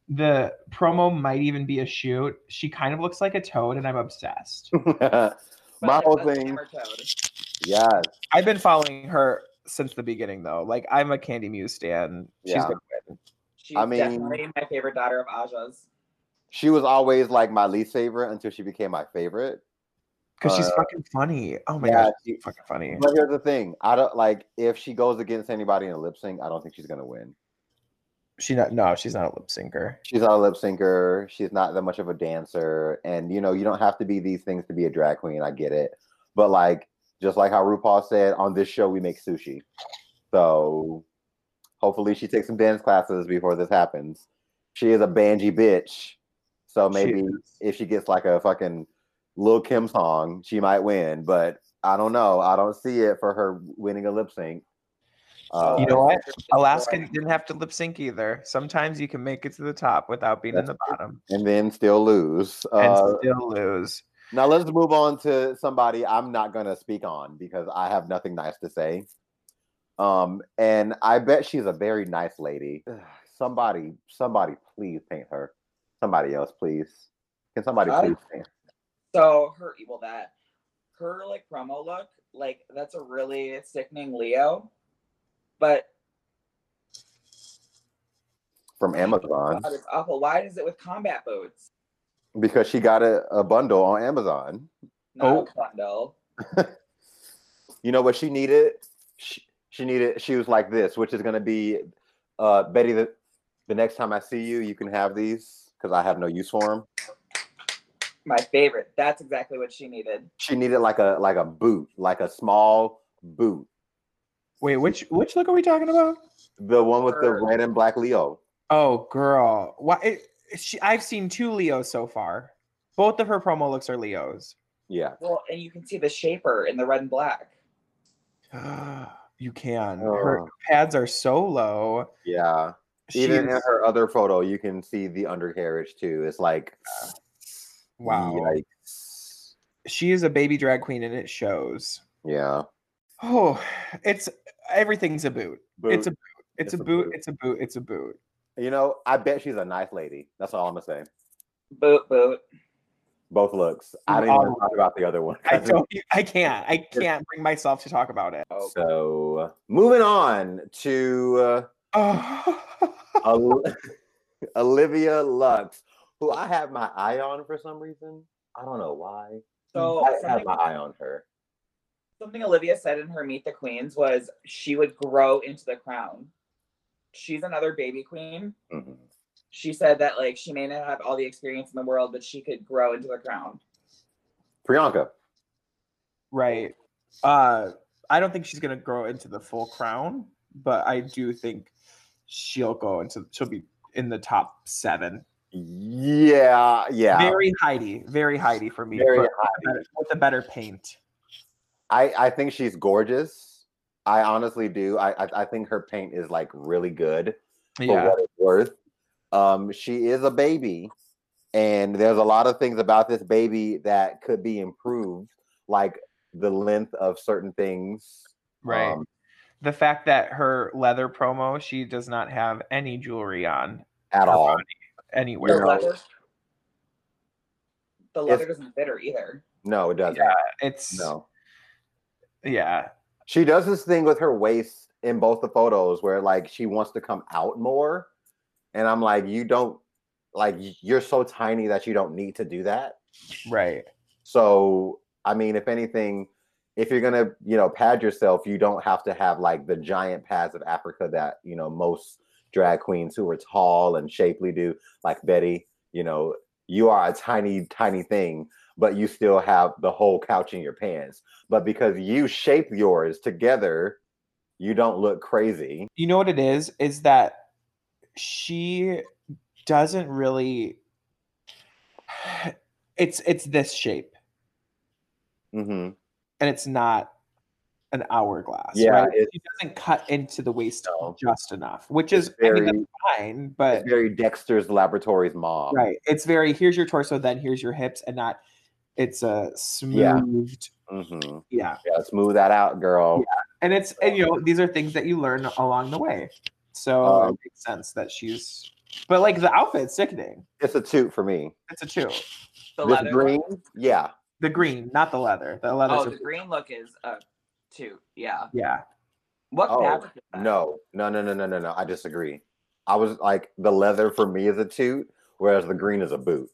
The promo might even be a shoot. She kind of looks like a toad, and I'm obsessed. My whole thing, hammer toad. yes, I've been following her since the beginning, though. Like I'm a Kandy Muse stan. She's Yeah. gonna win. She's I mean- definitely my favorite daughter of Aja's. she was always like my least favorite until she became my favorite. Because she's Uh, fucking funny. Oh my yeah, god, she- she's fucking funny. But here's the thing: I don't like if she goes against anybody in a lip sync. I don't think she's gonna win. She not no, she's not a lip syncer. She's not a lip syncer. She's not that much of a dancer, and you know you don't have to be these things to be a drag queen. I get it, but like just like how RuPaul said on this show, we make sushi. So hopefully she takes some dance classes before this happens. She is a bangy bitch, so maybe if she gets like a fucking Lil Kim song, she might win. But I don't know. I don't see it for her winning a lip sync. Uh, You know what? Alaska didn't have to lip sync either. Sometimes you can make it to the top without being in the bottom and then still lose. and Uh, still lose. Now let's move on to somebody I'm not gonna speak on because I have nothing nice to say. Um, and I bet she's a very nice lady. Ugh, Somebody, somebody, please paint her. Somebody else, please. Can somebody I- please paint? So her well that her like promo look, like that's a really sickening Leo. But from Amazon God, it's awful. Why is it with combat boots? because she got a, a bundle on Amazon. Not Oh. bundle. You know what she needed? She, she needed. She was like this, which is gonna be, uh, Betty. The the next time I see you, you can have these because I have no use for them. My favorite. That's exactly what she needed. She needed like a like a boot, like a small boot. Wait, which which look are we talking about? The one with the red and black Leo. Oh, girl. Why? It, she, I've seen two Leos so far. Both of her promo looks are Leos. Yeah. Well, and you can see the shaper in the red and black. you can. Oh. Her Oh. pads are so low. Yeah. Even in her other photo, you can see the undercarriage too. It's like wow. yikes. She is a baby drag queen and it shows. Yeah. Oh, it's everything's a boot. It's a Boot. boot. It's, It's a a boot. boot. It's a boot. It's a boot. You know, I bet she's a nice lady. That's all I'm gonna say. Boot boot. Both looks. I didn't even All- talk about the other one. I don't. I can't. I can't bring myself to talk about it. So moving on to uh, Oh. Olivia Lux, who I have my eye on for some reason. I don't know why. so I have my eye on her. something Olivia said in her Meet the Queens was she would grow into the crown. She's another baby queen. Mhm. She said that like she may not have all the experience in the world, but she could grow into the crown. Priyanka. right. Uh, I don't think she's gonna grow into the full crown, but I do think she'll go into. She'll be in the top seven. Yeah, yeah. Very Heidi. Very Heidi for me. Very a better- with a better paint. I I think she's gorgeous. I honestly do. I I, I think her paint is like really good for Yeah. what it's worth. Um, she is a baby, and there's a lot of things about this baby that could be improved, like the length of certain things. Right. Um, the fact that her leather promo, she does not have any jewelry on at all. body anywhere. know, leather, the leather doesn't fit her either. No, it doesn't. Yeah, It's No. yeah. She does this thing with her waist in both the photos where like she wants to come out more. And I'm like, you don't like you're so tiny that you don't need to do that. Right. So I mean, if anything, if you're gonna, you know, pad yourself, you don't have to have like the giant pads of Africa that, you know, most drag queens who are tall and shapely do, like Betty, you know, you are a tiny, tiny thing, but you still have the whole couch in your pants. But because you shape yours together, you don't look crazy. You know what it is? Is that she doesn't really it's it's this shape hmm and it's not an hourglass. Yeah, right? it's- she doesn't cut into the waist No. just enough, which is It's I mean, very- that's fine, but It's very Dexter's Laboratories mom. right, it's very here's your torso, then here's your hips, and not it's a Yeah. smoothed, hmm yeah. Yeah, smooth that out, girl. And it's and you know these are things that you learn along the way, so Um, it makes sense that she's. But like the outfit's sickening. It's a toot for me. It's a two. The this leather green, yeah. The green, not the leather. The leather. Oh, the green look is a two. Yeah. yeah. What Oh, fabric? No, no, no, no, no, no, no. I disagree. I was like the leather for me is a toot, whereas the green is a boot.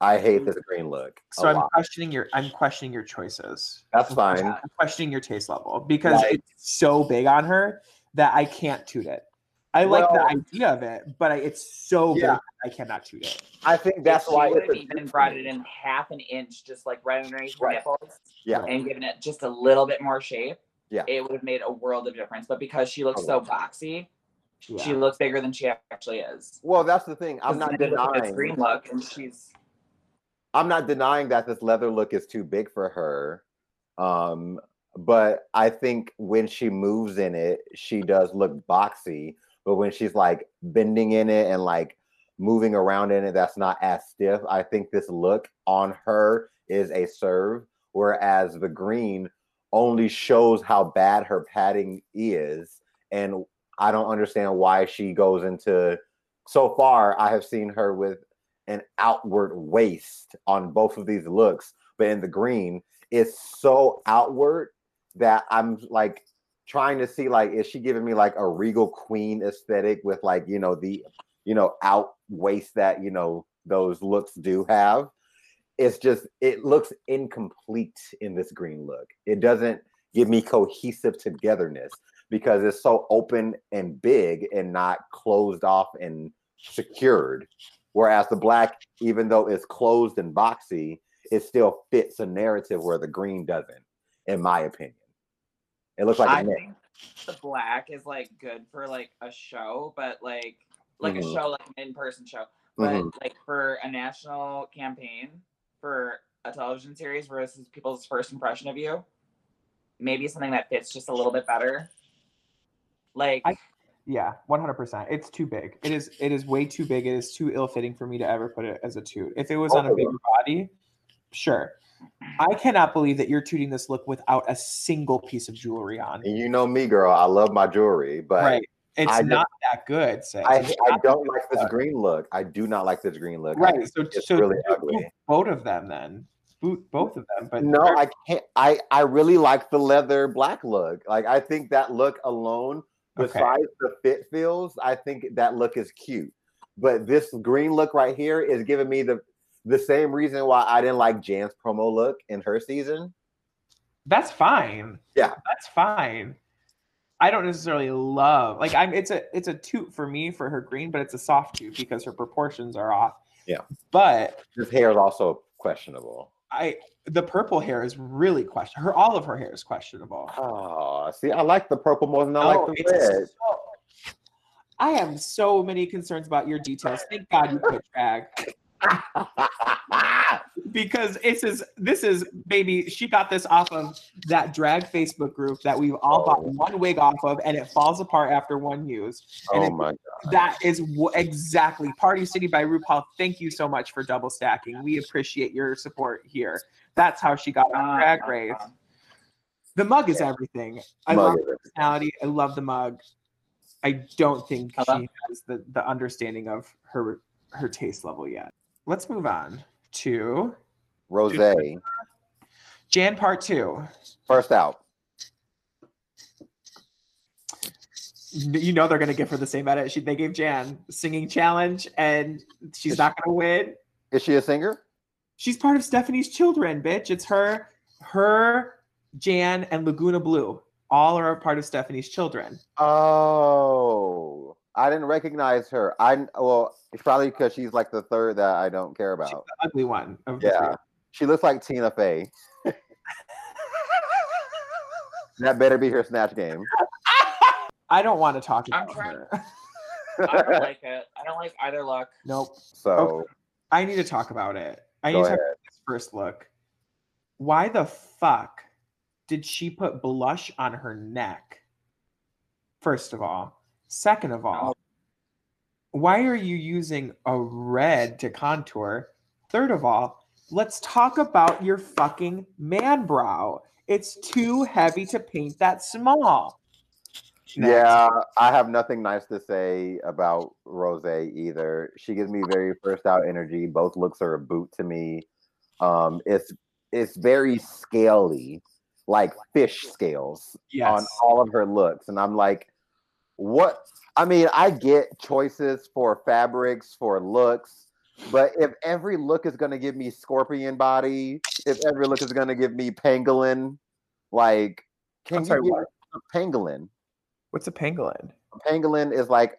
I hate this green look. So I'm lot. questioning your I'm questioning your choices. That's fine. I'm questioning your taste level because Like- it's so big on her that I can't toot it. I like the idea of it, but I, it's so big Yeah. that I cannot toot it. I think that's if why she would it's have even toot brought it in half an inch, just like right underneath her Right. nipples, Yeah, and given it just a little bit more shape, Yeah. it would have made a world of difference. But because she looks so boxy, she looks bigger than she actually is. Well, that's the thing. I'm 'Cause not then you look at this denying. green look, and she's I'm not denying that this leather look is too big for her. Um, but I think when she moves in it, she does look boxy. But when she's like bending in it and like moving around in it, that's not as stiff. I think this look on her is a serve, whereas the green only shows how bad her padding is. And I don't understand why she goes into so far, I have seen her with an outward waist on both of these looks, but in the green, it's so outward that I'm like trying to see like is she giving me like a regal queen aesthetic with like you know the you know out waist that you know those looks do have. It's just it looks incomplete in this green look. It doesn't give me cohesive togetherness because it's so open and big and not closed off and secured. Whereas the black, even though it's closed and boxy, it still fits a narrative where the green doesn't, in my opinion. It looks like I a think the black is like good for like a show, but like like Mhm. a show like an in-person show. But Mhm. like for a national campaign for a television series versus people's first impression of you, maybe something that fits just a little bit better. Like I- Yeah, one hundred percent. It's too big. It is. It is way too big. It is too ill-fitting for me to ever put it as a toot. If it was on a Both of bigger body, sure. I cannot believe that you're tooting this look without a single piece of jewelry on. And you know me, girl. I love my jewelry, but right. It's I not that good. I, I don't like this green look. I do not like this green look. Right. So, it's so really ugly. both of them then. Boot both of them. But no, I can't. I I really like the leather black look. Like I think that look alone, Okay. besides the fit feels, I think that look is cute. But this green look right here is giving me the the same reason why I didn't like Jan's promo look in her season. that's fine. Yeah. That's fine. I don't necessarily love like I'm it's a it's a toot for me for her green, but it's a soft toot because her proportions are off. Yeah. But This hair is also questionable. I the purple hair is really question her all of her hair is questionable. Oh, see, I like the purple more than I No, like oh, the red. so- I have so many concerns about your details. Thank God you quit drag. Because this is this is baby she got this off of that drag facebook group that we've all bought Oh. one wig off of and it falls apart after one use. And oh it- my god. that is w- exactly. Party city by rupaul thank you so much for double stacking. We appreciate your support here. That's how she got on drag uh, race. The mug is everything. I Mug love is her personality. I love the mug. I don't think Hello? she has the, the understanding of her her taste level yet let's move on to Rose. Jan part two. First out. You know they're gonna give her the same edit. She, they gave Jan singing challenge, and she's Is not gonna win. Is she a singer? She's part of Stephanie's children, bitch. It's her, her, Jan, and Lagoona Bloo. All are a part of Stephanie's children. Oh, I didn't recognize her. I well, it's probably because she's like the third that I don't care She's about. the ugly one of the Yeah, she looks like Tina Fey. That better be her snatch game. I don't want to talk I'm about trying- her. I don't like it. I don't like either look. nope. So I need to talk about it. I need to talk about this first look. Why the fuck did she put blush on her neck? First of all. Second of all, why are you using a red to contour? Third of all, let's talk about your fucking man brow. It's too heavy to paint that small. Next. Yeah, I have nothing nice to say about Rose either. She gives me very first out energy. Both looks are a boot to me. Um, it's it's very scaly, like fish scales Yes. on all of her looks, and I'm like, what? I mean, I get choices for fabrics for looks, but if every look is gonna give me scorpion body, if every look is gonna give me pangolin, like, can I'm you sorry, give what? a pangolin? What's a pangolin? A pangolin is like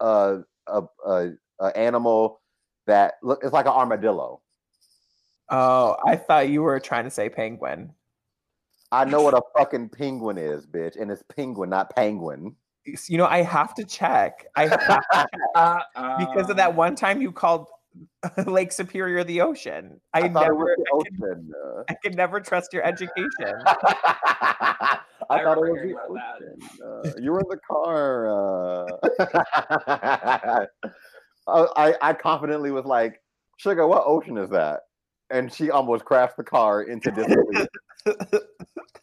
a a, a, a animal that look it's like an armadillo. Oh, I thought you were trying to say penguin. I know what a fucking penguin is, bitch, and it's penguin, not penguin. You know, I have to check. I have Uh, because of that one time you called Lake Superior the ocean. I, I, thought it was never, the I ocean. uh. I could never trust your education. I, I thought it was hearing the ocean. Uh, you were in the car. Uh. Uh, I, I confidently was like, Sugar, what ocean is that? And she almost crashed the car into disbelief.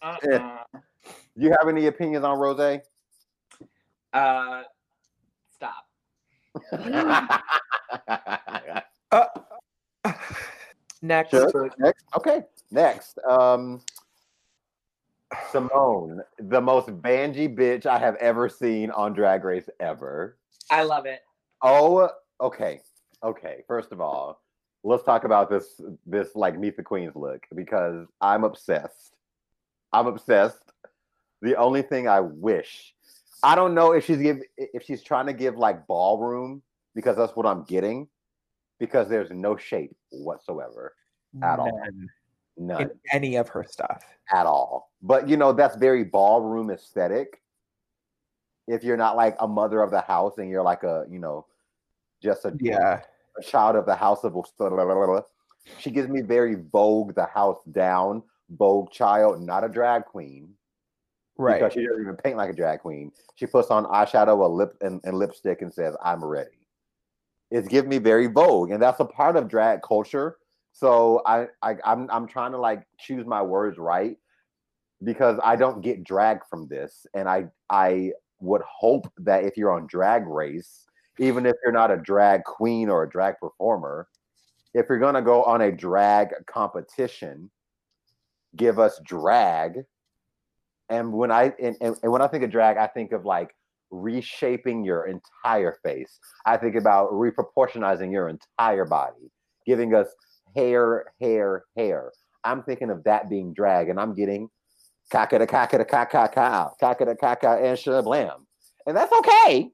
uh-uh. you have any opinions on Rose? Uh, stop. Uh, next, Sure. Next. Okay. Next. Um Symone, the most bangy bitch I have ever seen on Drag Race ever. I love it. Oh, okay. Okay. First of all, let's talk about this this like meet the queens look because I'm obsessed. I'm obsessed. The only thing I wish I don't know if she's give if she's trying to give like ballroom because that's what I'm getting because there's no shape whatsoever. at all. none None. in any of her stuff. at all. But you know, that's very ballroom aesthetic. If you're not like a mother of the house and you're like a, you know, just a, Yeah, a child of the house of she gives me very Vogue the house down, Vogue child, not a drag queen. Right. Because she doesn't even paint like a drag queen. She puts on eyeshadow, a lip and, and lipstick and says, I'm ready. It's giving me very Vogue, and that's a part of drag culture. So I, I I'm I'm trying to like choose my words right because I don't get drag from this. And I I would hope that if you're on drag race, even if you're not a drag queen or a drag performer, if you're gonna go on a drag competition, give us drag. And when I and, and, and when I think of drag, I think of like reshaping your entire face. I think about reproportionizing your entire body, giving us hair, hair, hair. I'm thinking of that being drag, and I'm getting caca da caca da caca cow, caca da caca and shablam. And that's okay.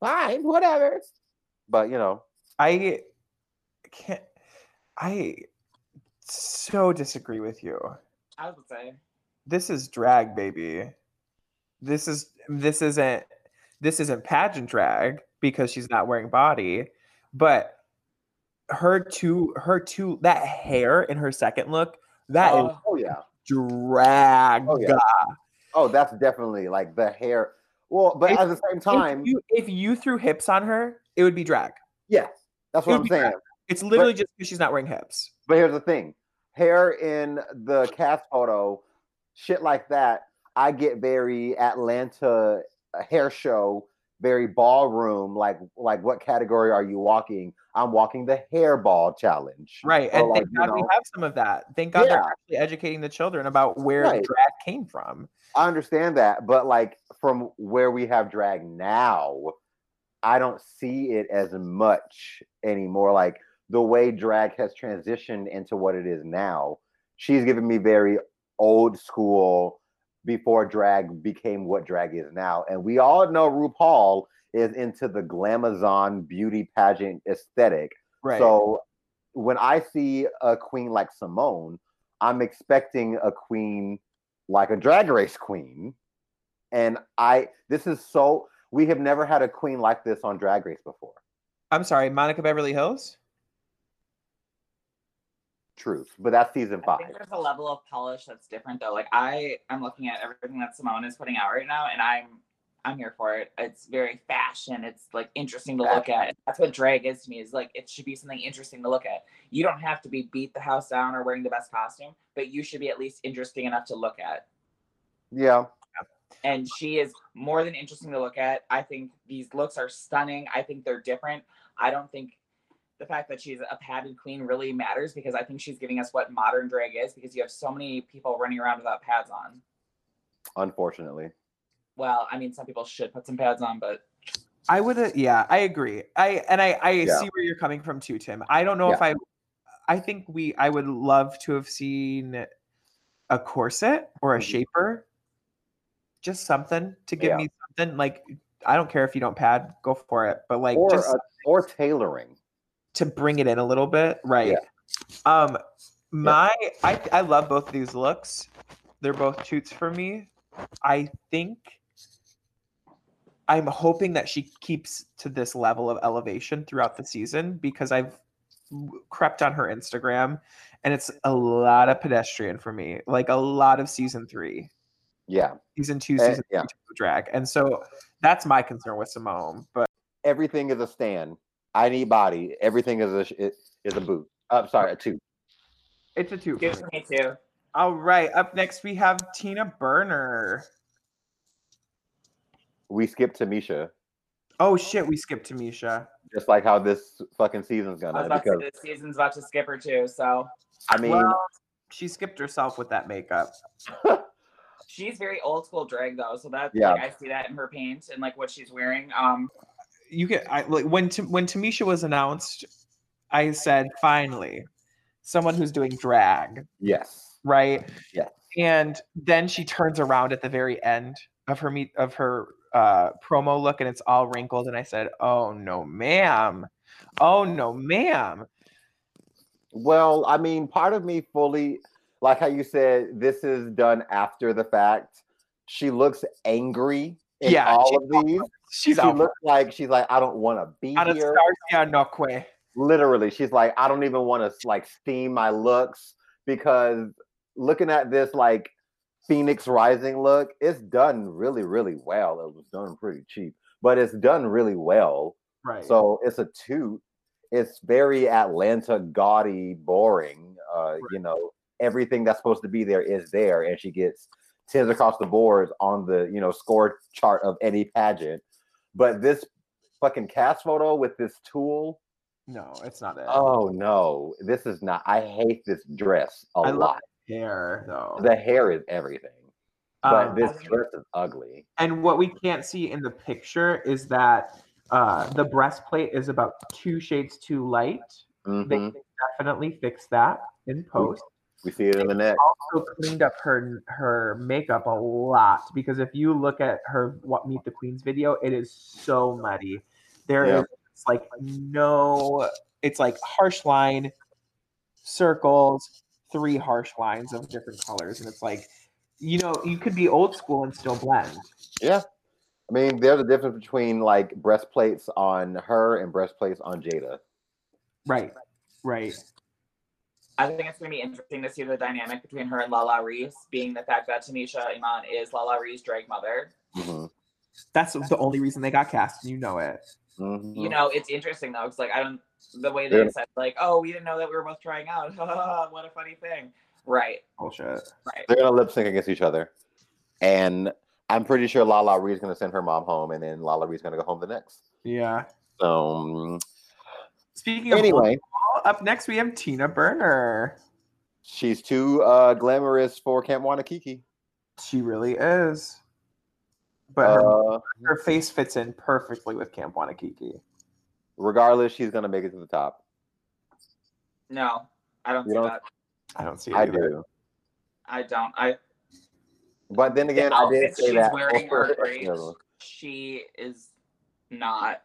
Fine, whatever. But you know, I can't. I so disagree with you. I would say. This is drag, baby. This is this isn't this isn't pageant drag because she's not wearing body, but her two her two that hair in her second look that is Oh, oh yeah. drag. Oh, yeah. Oh, that's definitely like the hair. Well, but If- at the same time, If you, if you threw hips on her, it would be drag. Yeah, that's what I'm saying. It's literally just because she's not wearing hips. But here's the thing hair in the cast photo, shit like that, I get very Atlanta hair show, very ballroom. Like, like what category are you walking? I'm walking the hairball challenge. Right. Or And like, thank God we have some of that. Thank God they're actually educating the children about where Right. drag came from. I understand that, but like from where we have drag now, I don't see it as much anymore. Like the way drag has transitioned into what it is now, she's giving me very old school before drag became what drag is now. And we all know RuPaul is into the glamazon beauty pageant aesthetic. Right. So when I see a queen like Symone, I'm expecting a queen like a drag race queen. And I this is so we have never had a queen like this on drag race before. I'm sorry, Monica Beverly Hillz? Truth. But that's season I five. think there's a level of polish that's different though. Like I am looking at everything that Symone is putting out right now, and I'm I'm here for it. It's very fashion. It's like interesting to look at. That's what drag is to me. Is like it should be something interesting to look at. You don't have to be beat the house down or wearing the best costume, but you should be at least interesting enough to look at. Yeah. And she is more than interesting to look at. I think these looks are stunning. I think they're different. I don't think the fact that she's a padded queen really matters because I think she's giving us what modern drag is because you have so many people running around without pads on. Unfortunately. Well, I mean, some people should put some pads on, but I would, uh, yeah, I agree. I and I, I Yeah. see where you're coming from too, Tim. I don't know if I, I think we, I would love to have seen a corset or a Mhm. shaper, just something to give Yeah. me something. Like, I don't care if you don't pad, go for it, but like or just uh, or tailoring. To bring it in a little bit, right? Um, my, I, I love both of these looks. They're both toots for me. I think I'm hoping that she keeps to this level of elevation throughout the season because I've crept on her Instagram and it's a lot of pedestrian for me, like a lot of season three, Yeah. season two, Eh, season yeah. three drag. And so that's my concern with Symone. But Everything is a stand. I need body. Everything is a sh- it- is a boot. I'm sorry, a two. it's a two. two for me too. All right. Up next, we have Tina Burner. We skipped Tamisha, Oh, shit. We skipped Tamisha. just like how this fucking season's I was gonna. about to say this season's about to skip her too, so I mean, well, she skipped herself with that makeup. she's very old school drag though. So that's Yeah. like I see that in her paint and like what she's wearing. Um, you get I like when when Tamisha was announced, I said finally someone who's doing drag, yes. right? Yeah. And then she turns around at the very end of her meet of her uh promo look and it's all wrinkled and I said, "Oh no, ma'am. Oh no, ma'am." Well, I mean, part of me fully, like how you said, this is done after the fact. She looks angry in Yeah, all of these. She's she looks like she's like, I don't want to be here. Literally, she's like, I don't even want to like steam my looks because looking at this like Phoenix Rising look, it's done really, really well. It was done pretty cheap, but it's done really well. Right. So it's a toot. It's very Atlanta gaudy, boring. Uh, You know, everything that's supposed to be there is there, and she gets tens across the boards on the you know score chart of any pageant. But this fucking cast photo with this tool, no, it's not it. oh no, this is not. I hate this dress a I love lot. hair though. The hair is everything, but Um, this dress is ugly. And what we can't see in the picture is that uh, the breastplate is about two shades too light. They Mhm. can definitely fix that in post. We see it in the neck. Also cleaned up her her makeup a lot because if you look at her what Meet the Queens video, it is so muddy. There is Yeah. like no, it's like harsh line, circles, three harsh lines of different colors, and it's like, you know, you could be old school and still blend. Yeah. I mean, there's a difference between like breastplates on her and breastplates on Jaida. Right, right. I think it's going to be interesting to see the dynamic between her and LaLa Ri, being the fact that Tamisha Iman is LaLa Ri's drag mother. Mhm. That's the only reason they got cast. and You know it. Mhm. You know, it's interesting though. It's like I don't the way they Yeah. said like, oh, we didn't know that we were both trying out. what a funny thing. Right, Bullshit. right. They're gonna lip sync against each other, and I'm pretty sure LaLa Ri's is gonna send her mom home, and then LaLa Ri's is gonna go home the next. Yeah. So mm, Speaking of anyway, volleyball, up next we have Tina Burner. she's too uh, glamorous for Camp Wanakiki. She really is. But her, Uh, her face fits in perfectly with Camp Wanakiki. regardless, she's gonna make it to the top. No, I don't You see don't- that. I don't see it I either. do, I don't. I but then again, the I did outfits say she's that. wearing for- are great. you know, She is not.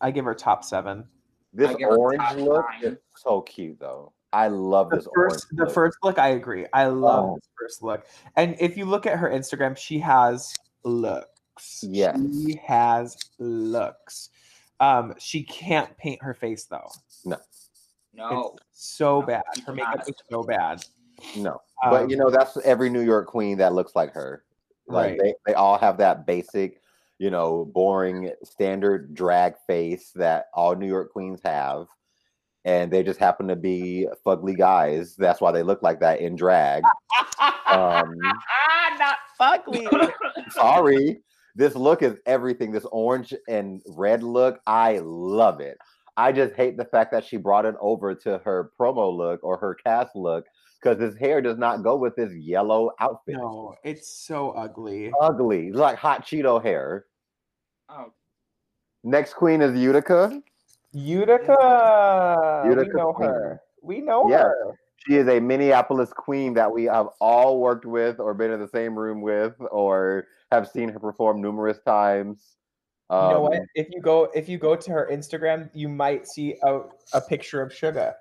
I give her top seven. This I give her orange look nine. is so cute, though. I love The this orange. first, the look. first look, I agree. I love Oh. this first look. And if you look at her Instagram, she has looks. Yes. She has looks. Um, she can't paint her face though. No. No. It's so No, bad. you Her cannot. makeup is so bad. No, Um, but you know that's every New York queen that looks like her. Like Right. they, they all have that basic, you know, boring standard drag face that all New York queens have. And they just happen to be fugly guys. That's why they look like that in drag. Um, not fugly. sorry. This look is everything. This orange and red look, I love it. I just hate the fact that she brought it over to her promo look or her cast look because his hair does not go with this yellow outfit. no, it's so ugly. Ugly, It's like hot Cheeto hair. Oh, Next queen is Utica. Utica. we know queen. her. We know Yeah. her. She is a Minneapolis queen that we have all worked with or been in the same room with or have seen her perform numerous times. You know what? Um, If you go if you go to her Instagram, you might see a, a picture of Sugar.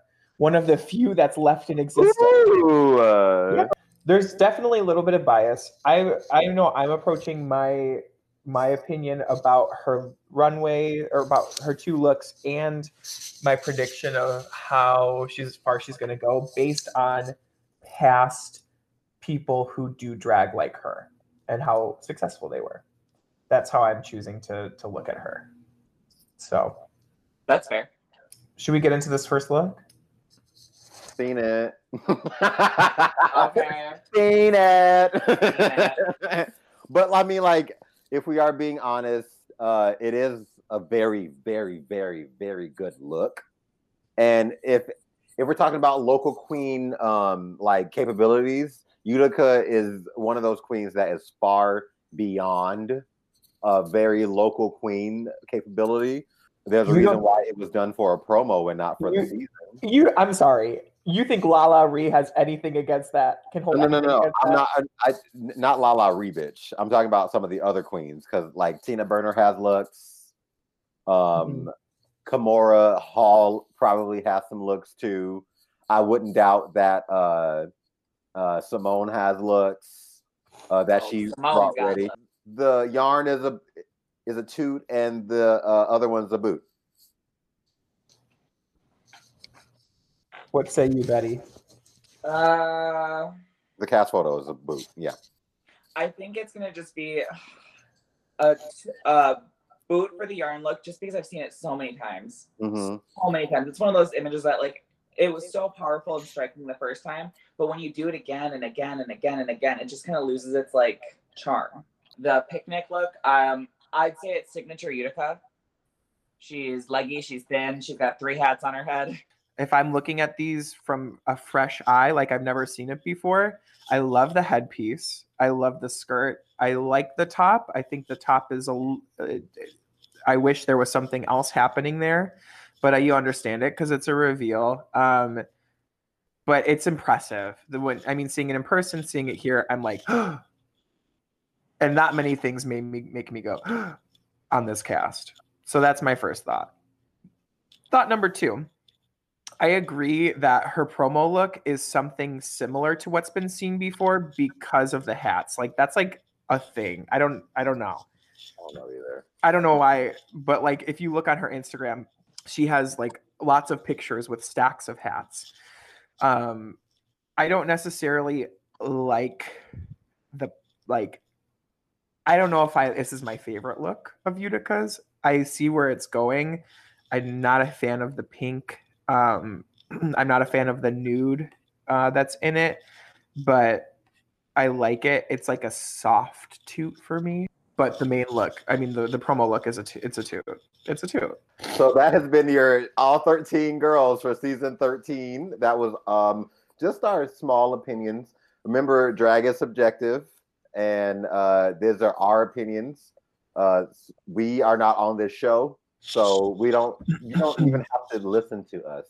One of the few that's left in existence. Ooh, uh, Yeah. There's definitely a little bit of bias. I I know I'm approaching my my opinion about her runway or about her two looks and my prediction of how she's far she's going to go based on past people who do drag like her and how successful they were. That's how I'm choosing to to look at her. So, that's fair. should we get into this first look? Seen it. Okay. seen it. but I mean, like, if we are being honest, uh, it is a very, very, very, very good look. And if if we're talking about local queen um like capabilities, Utica is one of those queens that is far beyond a very local queen capability. There's a You reason why it was done for a promo and not for the season. You I'm sorry. You think LaLa Ri has anything against that? Can hold No, no, no, no. I'm that? not. I, I not LaLa Ri bitch. I'm talking about some of the other queens because like Tina Burner has looks. Um, Kahmora Hall probably has some looks too. I wouldn't doubt that uh, uh, Symone has looks uh, that Oh, she Symone's brought ready. looks. The yarn is a is a toot, and the uh, other one's a boot. What say you, Betty? Uh, The cast photo is a boot. Yeah. I think it's gonna just be a, a boot for the yarn look, just because I've seen it so many times, hmm so many times. It's one of those images that like it was so powerful and striking the first time, but when you do it again and again and again and again, it just kind of loses its like charm. The picnic look, um, I'd say it's signature Utica. She's leggy, she's thin, she's got three hats on her head. If I'm looking at these from a fresh eye, like I've never seen it before, I love the headpiece. I love the skirt. I like the top. I think the top is a. uh, wish there was something else happening there, but you understand it because it's a reveal. Um, but it's impressive. The when I mean, seeing it in person, seeing it here, I'm like, and not many things made me make me go on this cast. So that's my first thought. Thought number two. I agree that her promo look is something similar to what's been seen before because of the hats. Like that's like a thing. I don't I don't know. I don't know either. I don't know why, but like if you look on her Instagram, she has like lots of pictures with stacks of hats. Um I don't necessarily like the like I don't know if I this is my favorite look of Utica's. I see where it's going. I'm not a fan of the pink. Um I'm not a fan of the nude uh that's in it, but I like it. It's like a soft toot for me. But the main look, I mean the, the promo look is a toot. It's a toot. It's a toot. So that has been your all 13 girls for season 13. That was um just our small opinions. Remember, drag is subjective, and uh these are our opinions. Uh we are not on this show, so we don't you don't even have to listen to us.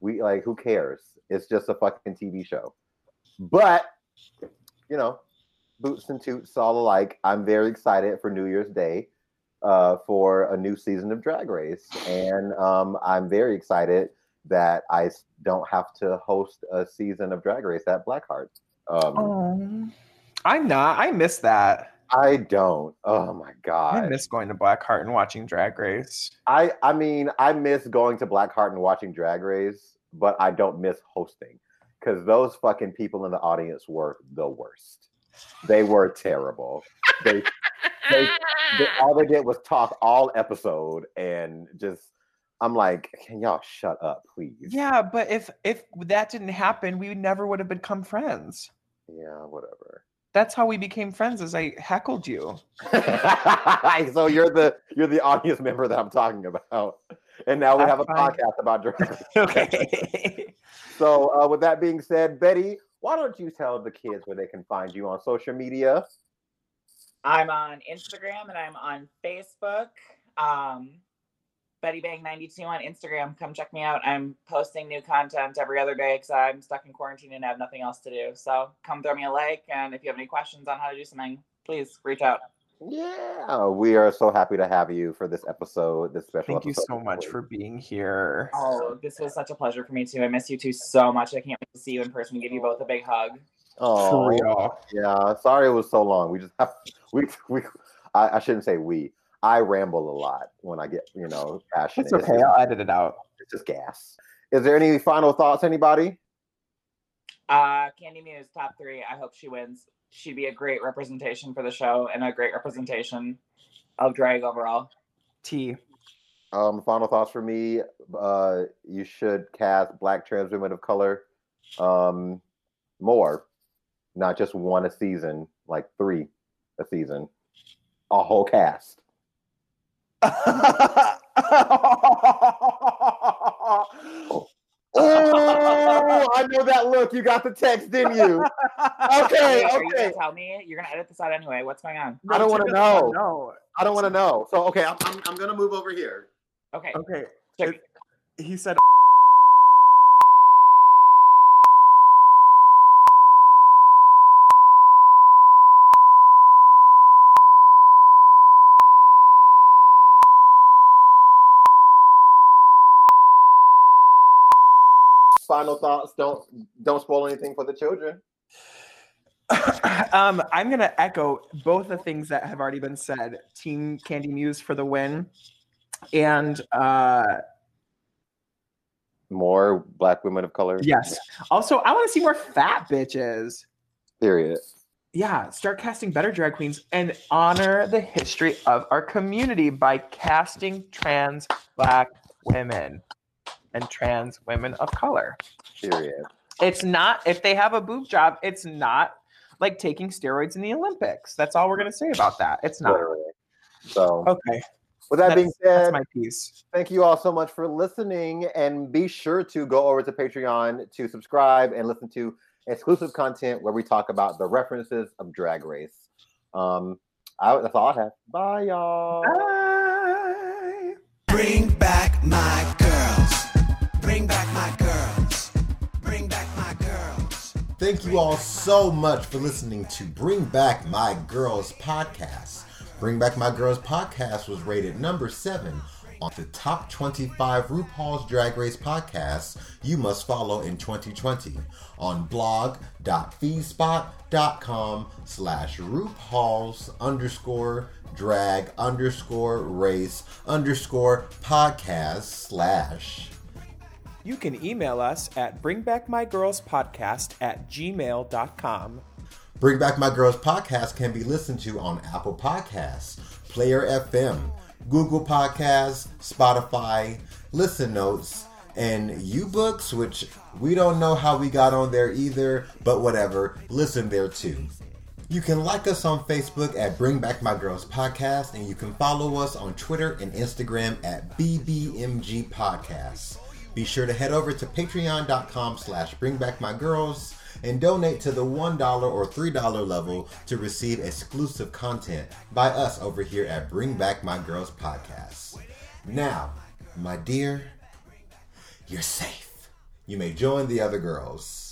We like who cares? It's just a fucking TV show. But you know, boots and toots all alike. I'm very excited for New Year's Day uh, for a new season of Drag Race, and um, I'm very excited that I don't have to host a season of Drag Race at Blackheart. Um, I'm not. I miss that. I don't. Oh my god. I miss going to Blackheart and watching Drag Race. I I mean I miss going to Blackheart and watching Drag Race, but I don't miss hosting because those fucking people in the audience were the worst. They were terrible. They, they, they all they did was talk all episode and just. I'm like, can y'all shut up, please? Yeah, but if if that didn't happen, we never would have become friends. Yeah, whatever. That's how we became friends. As I heckled you. so you're the you're the audience member that I'm talking about, and now we That's have a podcast about drag. Okay. So, uh, with that being said, Betty, why don't you tell the kids where they can find you on social media? I'm on Instagram and I'm on Facebook. Um, Betty Bang 92 on Instagram. Come check me out. I'm posting new content every other day because I'm stuck in quarantine and have nothing else to do. So come throw me a like. And if you have any questions on how to do something, please reach out. Yeah, we are so happy to have you for this episode. This special. Thank you so much for being here. Oh, this was such a pleasure for me too. I miss you two so much. I can't wait to see you in person. And give you both a big hug. Oh, For real. yeah. Sorry it was so long. We just have we we. I, I shouldn't say we. I ramble a lot when I get you know passionate. It's okay. I'll edit it out. It's just gas. Is there any final thoughts, anybody? Uh, Kandy Muse, top three. I hope she wins. She'd be a great representation for the show and a great representation of drag overall. T. Um, final thoughts for me. Uh, you should cast Black trans women of color, um, more, not just one a season, like three a season, a whole cast. Oh, I know that look. You got the text, didn't you? Okay, Wait, Are you okay. gonna tell me? You're gonna edit this out anyway. What's going on? I don't wanna know. No, I don't want to know. So, okay, I'm, I'm, I'm gonna move over here. Okay. Okay. It- he said Final thoughts. Don't don't spoil anything for the children. um, I'm gonna echo both the things that have already been said. Team Kandy Muse for the win, and uh, More Black women of color. yes. Also, I want to see more fat bitches. Period. Yeah, start casting better drag queens and honor the history of our community by casting trans Black women and trans women of color. Period. It's not if they have a boob job. It's not like taking steroids in the Olympics. That's all we're gonna say about that. It's not. Literally. So, Okay. with that being That's, that's said, my piece. thank you all so much for listening, and be sure to go over to Patreon to subscribe and listen to exclusive content where we talk about the references of Drag Race. Um, I, that's all I have. Bye, y'all. Bye. Bring back my Thank you all so much for listening to Bring Back My Girls podcast. Bring Back My Girls podcast was rated number seven on the top 25 RuPaul's Drag Race podcasts you must follow in 2020 on blog.feedspot.com slash RuPaul's underscore drag underscore race underscore podcast slash You can email us at bringbackmygirlspodcast at gmail.com. Bring Back My Girls podcast can be listened to on Apple Podcasts, Player FM, Google Podcasts, Spotify, Listen Notes, and UBooks, which we don't know how we got on there either, but whatever, listen there too. You can like us on Facebook at Bring Back My Girls Podcast, and you can follow us on Twitter and Instagram at BBMG Podcasts. Be sure to head over to patreon.com slash bring back my girls and donate to the $1 or $3 level to receive exclusive content by us over here at Bring Back My Girls Podcast. Now, my dear, you're safe. You may join the other girls.